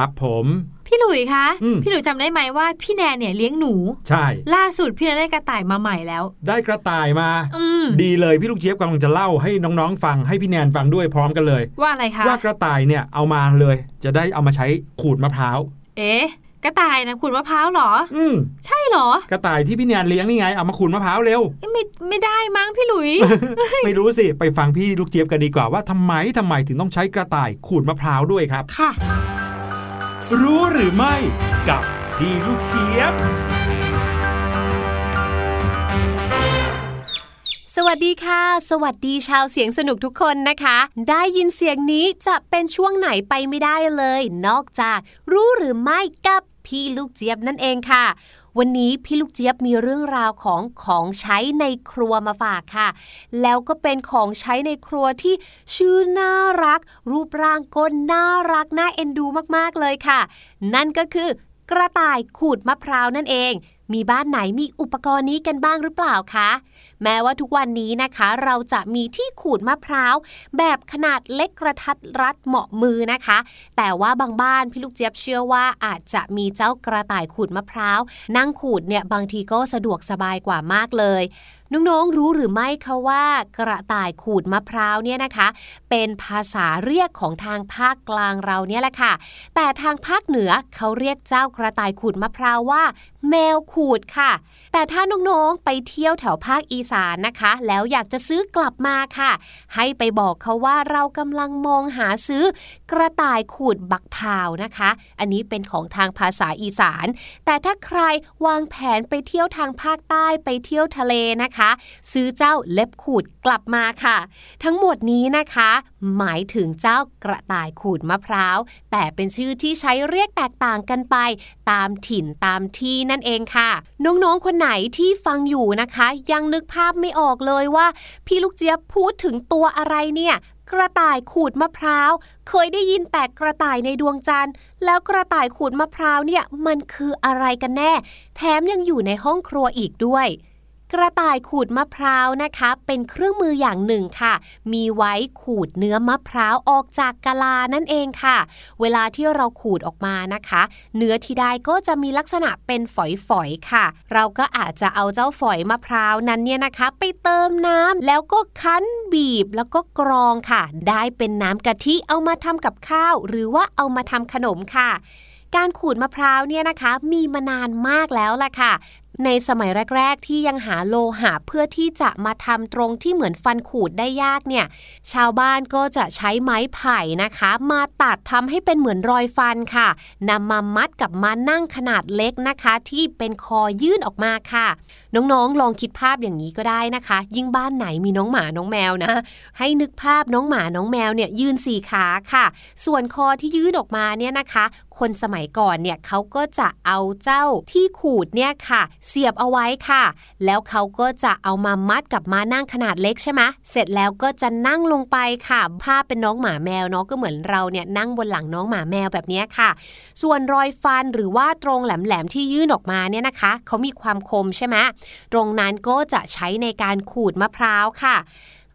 ครับผม พี่หลุยคะอืมพี่หลุยจำได้ไหมว่าพี่แนนเนี่ยเลี้ยงหนู ใช่ ล่าสุดพี่แนนได้กระต่ายมาใหม่แล้ว ได้กระต่ายมาอืมดีเลยพี่ลูกเจี๊ยบกำลังจะเล่าให้น้องๆฟังให้พี่แนนฟังด้วยพร้อมกันเลย ว่าอะไรคะว่ากระต่ายเนี่ยเอามาเลย จะได้เอามาใช้ขูดมะพร้าวเอ๊ะกระต่ายนะขูดมะพร้าวเหรอ อืมใช่เหรอ กระต่ายที่พี่แนนเลี้ยงนี่ไง เอามาขูดมะพร้าวเร็วเอ๊ะไม่ไม่ได้มั้งพี่หลุย ไม่รู้สิ ไปฟังพี่ลูกเจี๊ยบกันดีกว่าว่าทำไมทำไมถึงต้องใช้กระต่ายขูดมะพร้าวด้วยครับ ค่ะ รู้หรือไม่กับพี่ลูกเจี๊ยบ สวัสดีค่ะ สวัสดีชาวเสียงสนุกทุกคนนะคะ ได้ยินเสียงนี้จะเป็นช่วงไหนไปไม่ได้เลย นอกจากรู้หรือไม่กับพี่ลูกเจี๊ยบนั่นเองค่ะ วันนี้พี่ลูกเจี๊ยบมีเรื่องราวของของใช้ในครัวมาฝากค่ะ แล้วก็เป็นของใช้ในครัวที่ชื่อน่ารัก รูปร่างก็น่ารักน่าเอ็นดูมากๆเลยค่ะ นั่นก็คือกระต่ายขูดมะพร้าวนั่นเอง มีบ้านไหนมีอุปกรณ์นี้กันบ้างหรือเปล่าคะ แม้ว่าทุกวันนี้นะคะ เราจะมีที่ขูดมะพร้าว แบบขนาดเล็กกระทัดรัดเหมาะมือนะคะ แต่ว่าบางบ้านพี่ลูกเจี๊ยบเชื่อว่าอาจจะมีเจ้ากระต่ายขูดมะพร้าว นั่งขูดเนี่ยบางทีก็สะดวกสบายกว่ามากเลยน้องๆ รู้หรือไม่คะว่ากระต่ายขูดมะพร้าวเนี่ยนะคะ เป็นภาษาเรียกของทางภาคกลางเราเนี่ยแหละค่ะ แต่ทางภาคเหนือเขาเรียกเจ้ากระต่ายขูดมะพร้าวว่า แมวขูดค่ะ แต่ถ้าน้องๆ ไปเที่ยวแถวภาคอีสานนะคะ แล้วอยากจะซื้อกลับมาค่ะ ให้ไปบอกเขาว่าเรากำลังมองหาซื้อกระต่ายขูดบักพาวนะคะ อันนี้เป็นของทางภาษาอีสาน แต่ถ้าใครวางแผนไปเที่ยวทางภาคใต้ไปเที่ยวทะเลนะคะ ซื้อเจ้าเล็บขูดกลับมาค่ะ ทั้งหมดนี้นะคะ หมายถึงเจ้ากระต่ายขูดมะพร้าว แต่เป็นชื่อที่ใช้เรียกแตกต่างกันไป ตามถิ่นตามที่นั่นเองค่ะ น้องๆ คนไหนที่ฟังอยู่นะคะ ยังนึกภาพไม่ออกเลยว่า พี่ลูกเจี๊ยบพูดถึงตัวอะไรเนี่ยกระต่ายขูดมะพร้าว เคยได้ยินแต่กระต่ายในดวงจันทร์ แล้วกระต่ายขูดมะพร้าวเนี่ยมันคืออะไรกันแน่ แถมยังอยู่ในห้องครัวอีกด้วย กระต่ายขูดมะพร้าวนะคะ เป็นเครื่องมืออย่างหนึ่งค่ะ มีไว้ขูดเนื้อมะพร้าวออกจากกะลานั่นเองค่ะ เวลาที่เราขูดออกมานะคะ เนื้อที่ได้ก็จะมีลักษณะเป็นฝอยๆค่ะ เราก็อาจจะเอาเจ้าฝอยมะพร้าวนั้นเนี่ยนะคะ ไปเติมน้ำแล้วก็คั้นบีบแล้วก็กรองค่ะ ได้เป็นน้ำกะทิเอามาทำกับข้าว หรือว่าเอามาทำขนมค่ะการขูดมะพร้าวเนี่ยนะคะมีมานานมากแล้วล่ะค่ะ ในสมัยแรก ๆ ที่ยังหาโลหะเพื่อที่จะมาทำตรงที่เหมือนฟันขูดได้ยากเนี่ย ชาวบ้านก็จะใช้ไม้ไผ่นะคะ มาตัดทำให้เป็นเหมือนรอยฟันค่ะนำมามัดกับมานั่งขนาดเล็กนะคะ ที่เป็นคอยื่นออกมาค่ะ น้องๆ ลองคิดภาพอย่างนี้ก็ได้นะคะ ยิ่งบ้านไหนมีน้องหมาน้องแมวนะ ให้นึกภาพน้องหมาน้องแมวเนี่ยยืนสี่ขาค่ะ ส่วนคอที่ยื่นออกมาเนี่ยนะคะ คนสมัยก่อนเนี่ยเขาก็จะเอาเจ้าที่ขูดเนี่ยค่ะ เสียบเอาไว้ค่ะ แล้วเขาก็จะเอามามัดกับม้านั่งขนาดเล็กใช่ไหมเสร็จแล้วก็จะนั่งลงไปค่ะภาพเป็นน้องหมาแมวเนาะก็เหมือนเราเนี่ยนั่งบนหลังน้องหมาแมวแบบนี้ค่ะ ส่วนรอยฟันหรือว่าตรงแหลมๆที่ยื่นออกมาเนี่ยนะคะ เขามีความคมใช่ไหมตรงนั้นก็จะใช้ในการขูดมะพร้าวค่ะ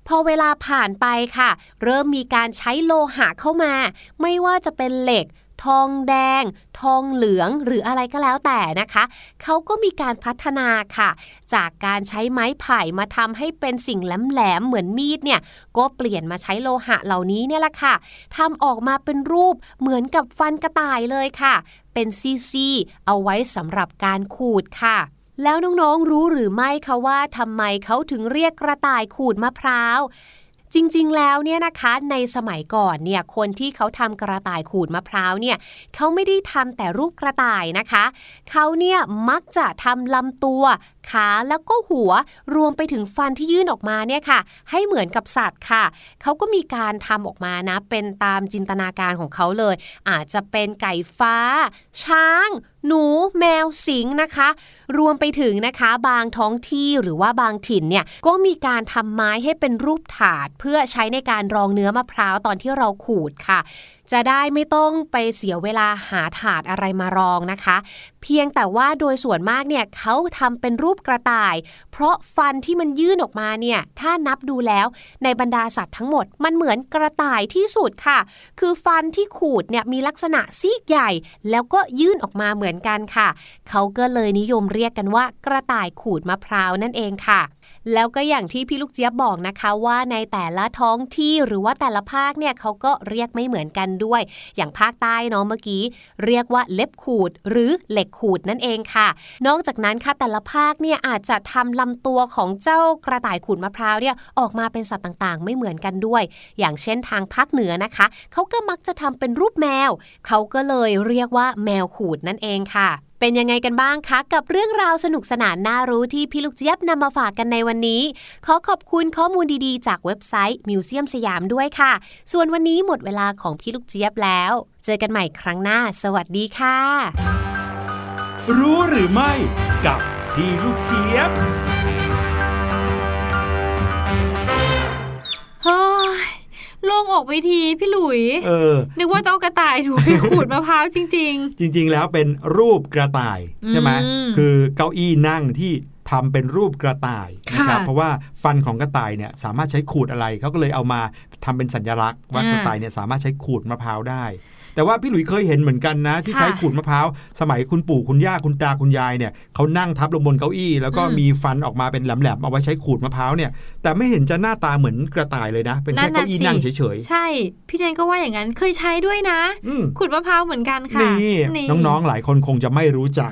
พอเวลาผ่านไปค่ะ เริ่มมีการใช้โลหะเข้ามา ไม่ว่าจะเป็นเหล็ก ทองแดง ทองเหลืองหรืออะไรก็แล้วแต่นะคะ เขาก็มีการพัฒนาค่ะ จากการใช้ไม้ไผ่มาทำให้เป็นสิ่งแหลมๆเหมือนมีดเนี่ย ก็เปลี่ยนมาใช้โลหะเหล่านี้เนี่ยแหละค่ะทำออกมาเป็นรูปเหมือนกับฟันกระต่ายเลยค่ะ เป็นซี่ๆเอาไว้สำหรับการขูดค่ะ แล้วน้องๆรู้หรือไม่คะว่าทำไมเขาถึงเรียกกระต่ายขูดมะพร้าวจริงๆ แล้วเนี่ยนะคะในสมัยก่อนเนี่ยคนที่เขาทำกระต่ายขูดมะพร้าวเนี่ยเขาไม่ได้ทำแต่รูปกระต่ายนะคะ เขาเนี่ยมักจะทำลำตัว ขาแล้วก็หัวรวมไปถึงฟันที่ยื่นออกมาเนี่ยค่ะ ให้เหมือนกับสัตว์ค่ะ เขาก็มีการทำออกมานะ เป็นตามจินตนาการของเขาเลย อาจจะเป็นไก่ฟ้า ช้าง หนู แมวสิงนะคะ รวมไปถึงนะคะบางท้องที่หรือว่าบางถิ่นเนี่ยก็มีการทำไม้ให้เป็นรูปถาด เพื่อใช้ในการรองเนื้อมะพร้าวตอนที่เราขูดค่ะ จะได้ไม่ต้องไปเสียเวลาหาถาดอะไรมารองนะคะ เพียงแต่ว่าโดยส่วนมากเนี่ยเขาทำเป็นรูปกระต่าย เพราะฟันที่มันยื่นออกมาเนี่ยถ้านับดูแล้วในบรรดาสัตว์ทั้งหมด มันเหมือนกระต่ายที่สุดค่ะ คือฟันที่ขูดเนี่ยมีลักษณะซีกใหญ่ แล้วก็ยื่นออกมาเหมือนกันค่ะ เขาก็เลยนิยมเรียกกันว่ากระต่ายขูดมะพร้าวนั่นเองค่ะ แล้วก็อย่างที่พี่ลูกเจี๊ยบบอกนะคะว่าในแต่ละท้องที่หรือว่าแต่ละภาคเนี่ยเขาก็เรียกไม่เหมือนกันด้วย อย่างภาคใต้เนาะเมื่อกี้ เรียกว่าเล็บขูดหรือเหล็กขูดนั่นเองค่ะ นอกจากนั้นค่ะแต่ละภาคเนี่ยอาจจะทำลำตัวของเจ้ากระต่ายขูดมะพร้าวเนี่ยออกมาเป็นสัตว์ต่างๆ ไม่เหมือนกันด้วย อย่างเช่นทางภาคเหนือนะคะเขาก็มักจะทำเป็นรูปแมว เขาก็เลยเรียกว่าแมวขูดนั่นเองค่ะ เป็นยังไงกันบ้างคะ กับเรื่องราวสนุกสนานน่ารู้ที่พี่ลูกเจี๊ยบนำมาฝากกันในวันนี้ ขอขอบคุณข้อมูลดีๆ จากเว็บไซต์มิวเซียมสยามด้วยค่ะ ส่วนวันนี้หมดเวลาของพี่ลูกเจี๊ยบแล้ว เจอกันใหม่ครั้งหน้า สวัสดีค่ะ รู้หรือไม่กับพี่ลูกเจี๊ยบเฮ้ย โล่งออกไปทีพี่หลุย เออ นึกว่าต้องเอากระต่ายถูไปขูดมะพร้าวจริงจริง ๆ แล้วเป็นรูปกระต่ายใช่ไหมอืมคือเก้าอี้นั่งที่ทำเป็นรูปกระต่ายนะครับค่ะเพราะว่าฟันของกระต่ายเนี่ยสามารถใช้ขูดอะไรเขาก็เลยเอามาทำเป็นสัญลักษณ์ว่าอ่ากระต่ายเนี่ยสามารถใช้ขูดมะพร้าวได้ แต่ว่าพี่หลุยเคยเห็นเหมือนกันนะ ที่ค่ะใช้ขูดมะพร้าวสมัยคุณปู่คุณย่าคุณตาคุณยายเนี่ยเขานั่งทับลงบนเก้าอี้ แล้วก็อืมมีฟันออกมาเป็นแหลมๆเอาไว้ใช้ขูดมะพร้าวเนี่ยแต่ไม่เห็นจะหน้าตาเหมือนกระต่ายเลยนะ เป็นแค่เก้าอี้นั่งเฉยๆใช่พี่แดนก็ว่าอย่างนั้นเคยใช้ด้วยนะๆอืมขูดมะพร้าวเหมือนกันค่ะนี่น้องๆหลายคนคงจะไม่รู้จัก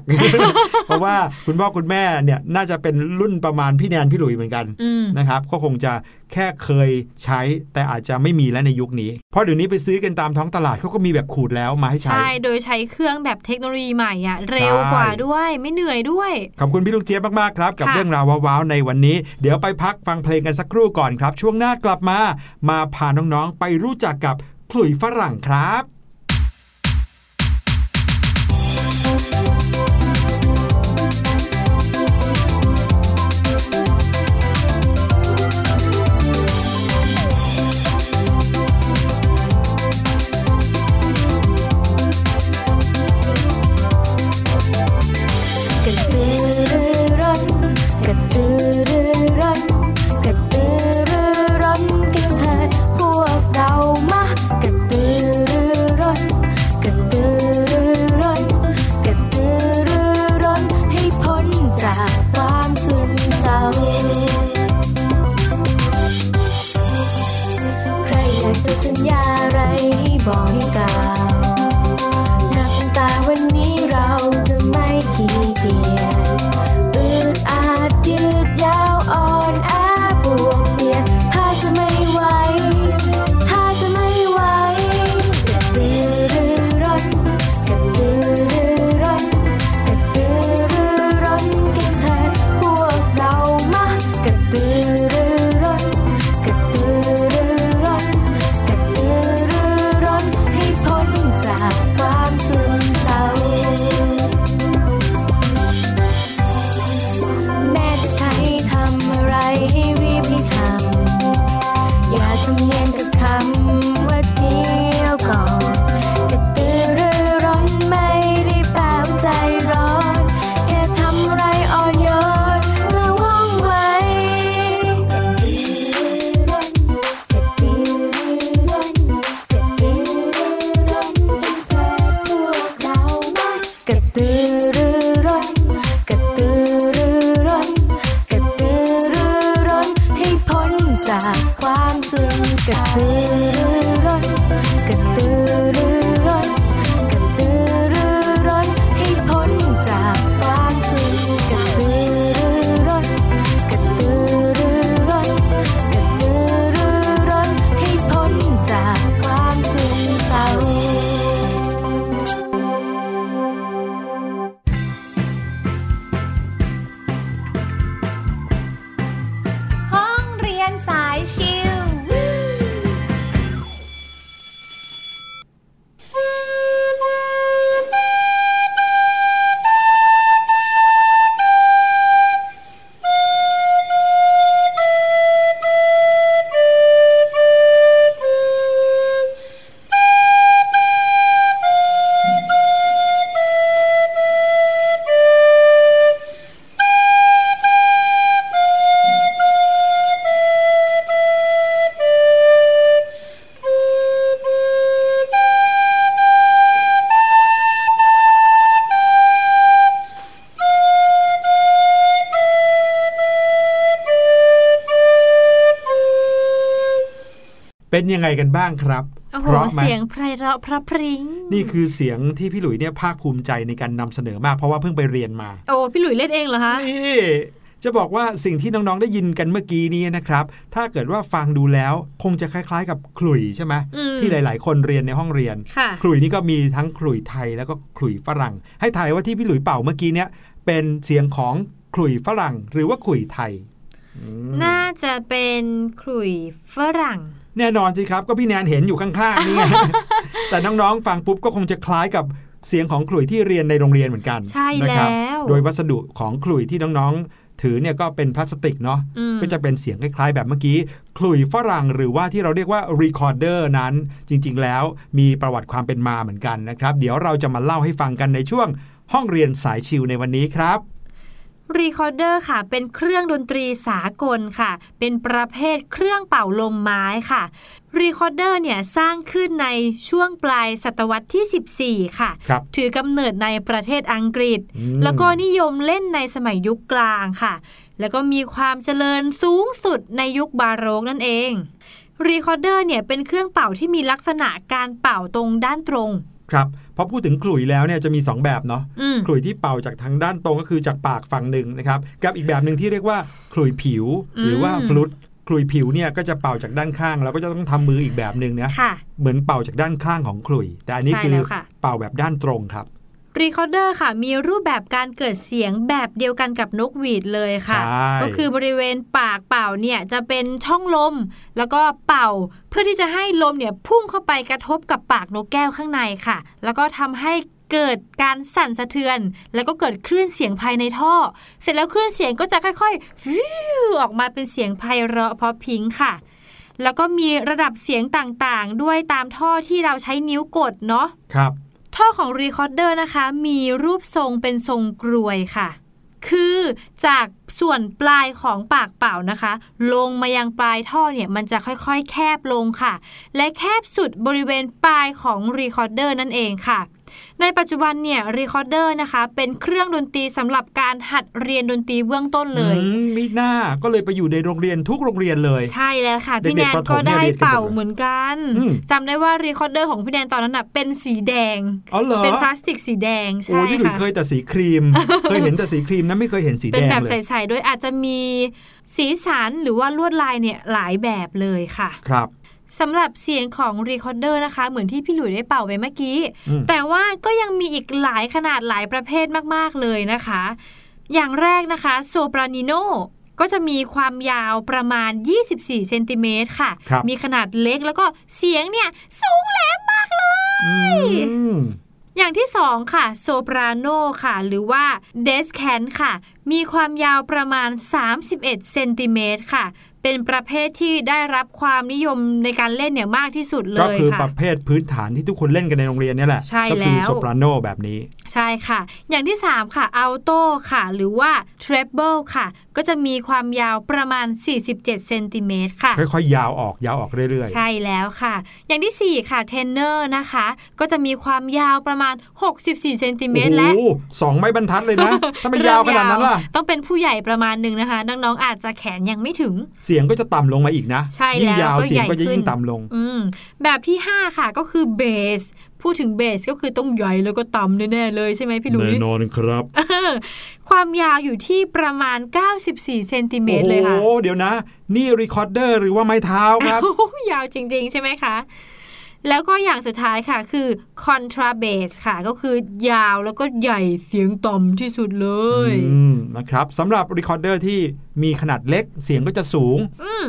เพราะว่าคุณพ่อคุณแม่เนี่ยน่าจะเป็นรุ่นประมาณพี่แนนพี่หลุยเหมือนกันอืมนะครับก็คงจะ แค่เคยใช้แต่อาจจะไม่มีแล้วในยุคนี้ เพราะเดี๋ยวนี้ไปซื้อกันตามท้องตลาดเขาก็มีแบบขูดแล้วมาให้ใช้ ใช่ โดยใช้เครื่องแบบเทคโนโลยีใหม่อะเร็วกว่าด้วย ไม่เหนื่อยด้วย ขอบคุณพี่ลูกเจี๊ยบมากๆครับ กับค่ะเรื่องราวว้าวๆในวันนี้ เดี๋ยวไปพักฟังเพลงกันสักครู่ก่อนครับ ช่วงหน้ากลับมา มาพาน้องๆไปรู้จักกับขลุ่ยฝรั่งครับ บ ย็ เป็นยังไงกันบ้างครับโอ้โหเพราะไหมเสียงไพเราะพระพริ้งนี่คือเสียงที่พี่หลุยเนี่ยภาคภูมิใจในการนำเสนอมากเพราะว่าเพิ่งไปเรียนมา โอ้พี่หลุยเล่นเองเหรอคะนี่จะบอกว่าสิ่งที่น้อง ๆ ได้ยินกันเมื่อกี้นี้นะครับ ถ้าเกิดว่าฟังดูแล้วคงจะคล้าย ๆ กับขลุ่ยใช่ไหมอืมที่หลาย ๆ คนเรียนในห้องเรียนค่ะขลุ่ยนี่ก็มีทั้งขลุ่ยไทยแล้วก็ขลุ่ยฝรั่ง ให้ถ่ายว่าที่พี่หลุยเป่าเมื่อกี้เนี่ยเป็นเสียงของขลุ่ยฝรั่ง หรือว่าขลุ่ยไทยอืมน่าจะเป็นขลุ่ยฝรั่ง แน่นอนสิครับ ก็พี่แนนเห็นอยู่ข้างๆนี่ไงแต่น้องๆฟังปุ๊บก็คงจะคล้ายกับเสียงของขลุ่ยที่เรียนในโรงเรียนเหมือนกันใช่นะครับแล้วโดยวัสดุของขลุ่ยที่น้องๆ ถือเนี่ยก็เป็นพลาสติกเนาะอืมก็จะเป็นเสียงคล้ายๆ แบบเมื่อกี้ขลุ่ยฝรั่งหรือว่าที่เราเรียกว่า recorder นั้นจริง ๆ แล้วมีประวัติความเป็นมาเหมือนกันนะครับ เดี๋ยวเราจะมาเล่าให้ฟังกันในช่วงห้องเรียนสายชิวในวันนี้ครับ รีคอร์เดอร์ค่ะ เป็นเครื่องดนตรีสากลค่ะ เป็นประเภทเครื่องเป่าลมไม้ค่ะรีคอร์เดอร์เนี่ยสร้างขึ้นในช่วงปลายศตวรรษที่ 14 ค่ะครับถือกำเนิดในประเทศอังกฤษอืมแล้วก็นิยมเล่นในสมัยยุคกลางค่ะ แล้วก็มีความเจริญสูงสุดในยุคบาโรกนั่นเองรีคอร์เดอร์เนี่ยเป็นเครื่องเป่าที่มีลักษณะการเป่าตรงด้านตรง ครับ พอพูดถึงขลุ่ยแล้วเนี่ยจะมี 2 แบบเนาะอืมขลุ่ยที่เป่าจากทางด้านตรงก็คือจากปากฝั่งหนึ่งนะครับกับอีกแบบหนึ่งที่เรียกว่าขลุ่ยผิวหรือว่าอืมฟลุตขลุ่ยผิวเนี่ยก็จะเป่าจากด้านข้างเราก็จะต้องทำมืออีกแบบหนึ่งนะค่ะเหมือนเป่าจากด้านข้างของขลุ่ยแต่อันนี้ใช่คือแล้วค่ะเป่าแบบด้านตรงครับ รีคอร์เดอร์ค่ะ มีรูปแบบการเกิดเสียงแบบเดียวกันกับนกหวีดเลยค่ะใช่ก็คือบริเวณปากเป่าเนี่ยจะเป็นช่องลม แล้วก็เป่า เพื่อที่จะให้ลมเนี่ยพุ่งเข้าไปกระทบกับปากนกแก้วข้างในค่ะ แล้วก็ทำให้เกิดการสั่นสะเทือน แล้วก็เกิดคลื่นเสียงภายในท่อ เสร็จแล้วคลื่นเสียงก็จะค่อยๆฟิ้วออกมาเป็นเสียงไพเราะเพราะพริ้งค่ะ แล้วก็มีระดับเสียงต่างๆ ด้วยตามท่อที่เราใช้นิ้วกดเนาะครับ ท่อของรีคอร์เดอร์นะคะ มีรูปทรงเป็นทรงกรวยค่ะ คือจากส่วนปลายของปากเป่านะคะ ลงมายังปลายท่อเนี่ย มันจะค่อยๆ แคบลงค่ะ และแคบสุดบริเวณปลายของรีคอร์เดอร์นั่นเองค่ะ ในปัจจุบันเนี่ย Recorder นะคะ เป็นเครื่องดนตรีสำหรับการหัดเรียนดนตรีเบื้องต้นเลยอืมมิหน้าก็เลยไปอยู่ในโรงเรียนทุกโรงเรียนเลย ใช่แล้วค่ะเด็กๆพี่แนนประถมก็เนี่ยได้เรียนกันหมดเป่าเลยเหมือนกันอืมจำได้ว่า Recorder ของพี่แนนตอนนั้นน่ะเป็นสีแดงอ๋อเหรอเป็นพลาสติกสีแดงโอ้ใช่พี่หลุยค่ะเคยแต่สีครีม เคยเห็นแต่สีครีมนะไม่เคยเห็นสีเป็แดนงแบบเลยใสๆด้วยอาจจะมีสีสันหรือว่าลวดลายเนี่ยหลายแบบเลยค่ะ ครับ สำหรับเสียงของ Recorder นะคะ เหมือนที่พี่หลุยได้เป่าไปเมื่อกี้อืมแต่ว่าก็ยังมีอีกหลายขนาดหลายประเภทมาก ๆ เลยนะคะ อย่างแรกนะคะโซปรานิโนก็จะมีความยาวประมาณ 24 เซนติเมตรค่ะครับมีขนาดเล็กแล้วก็เสียงเนี่ย สูงแหลมมากเลยอืมอย่างที่สองค่ะโซปราโนค่ะ หรือว่าเดสแคนค่ะ มีความยาวประมาณ 31 เซนติเมตรค่ะ เป็นประเภทที่ได้รับความนิยมในการเล่นเนี่ยมากที่สุดเลก็ยคือปค่ะระเภทพื้นฐานที่ทุกคนเล่นกันในโรงเรียนเนี่ยแหละใช่ก็คือแล้วโซปราโนแบบนี้ ใช่ค่ะ อย่างที่ 3 ค่ะอัลโตค่ะ หรือว่าทร b เบิลค่ะ ก็จะมีความยาวประมาณ 47เซนติเมตรค่ะ ค่อยๆ ยาวออกยาวออกเรื่อยใช่แล้วค่ะ อย่างที่ 4 ค่ะเทนเนอร์นะคะ ก็จะมีความยาวประมาณ 64เซนติเมตรและโอ้โหสองไม้บรรทัดเลยนะถ้าไม่ยาวขนาดนั้นล่ะต้องเป็นผู้ใหญ่ประมาณหนึ่งนะคะน้องๆอาจจะแขนยังไม่ถึงเสียงก็จะต่ำลงมาอีกนะใช่ยิ่งแล้วยาวก็เสียงก็จะใหญ่ขึ้นยิ่งต่ำลง อืมแบบที่ 5 ค่ะก็คือเบสพูดถึงเบสก็คือต้องใหญ่แล้วก็ต่ำแน่ๆเลยใช่ไหมพี่หลุยแน่นอนครับ ความยาวอยู่ที่ประมาณ 94 เซนติเมตรเลยค่ะ โอ้โหเดี๋ยวนะ นี่รีคอร์เดอร์หรือว่าไม้เท้าครับโอ้โหยาวจริง ๆ ใช่ไหมคะ แล้วก็อย่างสุดท้ายค่ะคือ contrabass ค่ะก็คือยาวแล้วก็ใหญ่เสียงต่ำที่สุดเลยอืมนะครับสำหรับรีคอร์เดอร์ที่มีขนาดเล็กเสียงก็จะสูง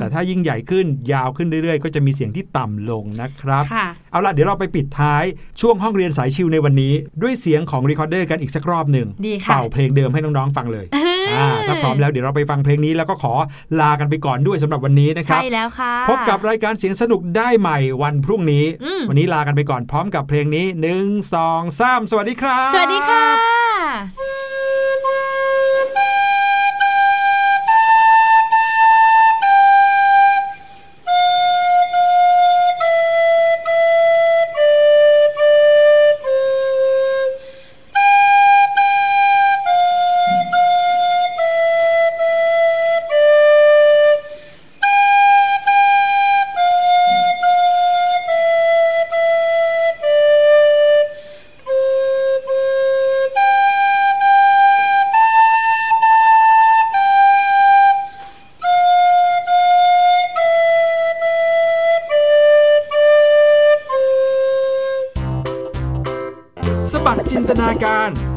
แต่ถ้ายิ่งใหญ่ขึ้นยาวขึ้นเรื่อยๆ ก็จะมีเสียงที่ต่ำลงนะครับค่ะ เอาล่ะเดี๋ยวเราไปปิดท้ายช่วงห้องเรียนสายชิวในวันนี้ ด้วยเสียงของรีคอร์เดอร์กันอีกสักรอบหนึ่งดีค่ะเป่าเพลงเดิมให้น้องๆฟังเลยเอ้ยอ่าถ้าพร้อมแล้วเดี๋ยวเราไปฟังเพลงนี้แล้วก็ขอลากันไปก่อนด้วยสำหรับวันนี้นะครับใช่แล้วค่ะพบกับรายการเสียงสนุกได้ใหม่วันพรุ่งนี้อืมวันนี้ลากันไปก่อนพร้อมกับเพลงนี้หนึ่งสองสามสวัสดีครับ สวัสดีค่ะ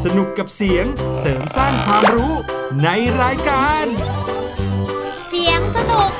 สนุกกับเสียงเสริมสร้างความรู้ในรายการ เสียงสนุก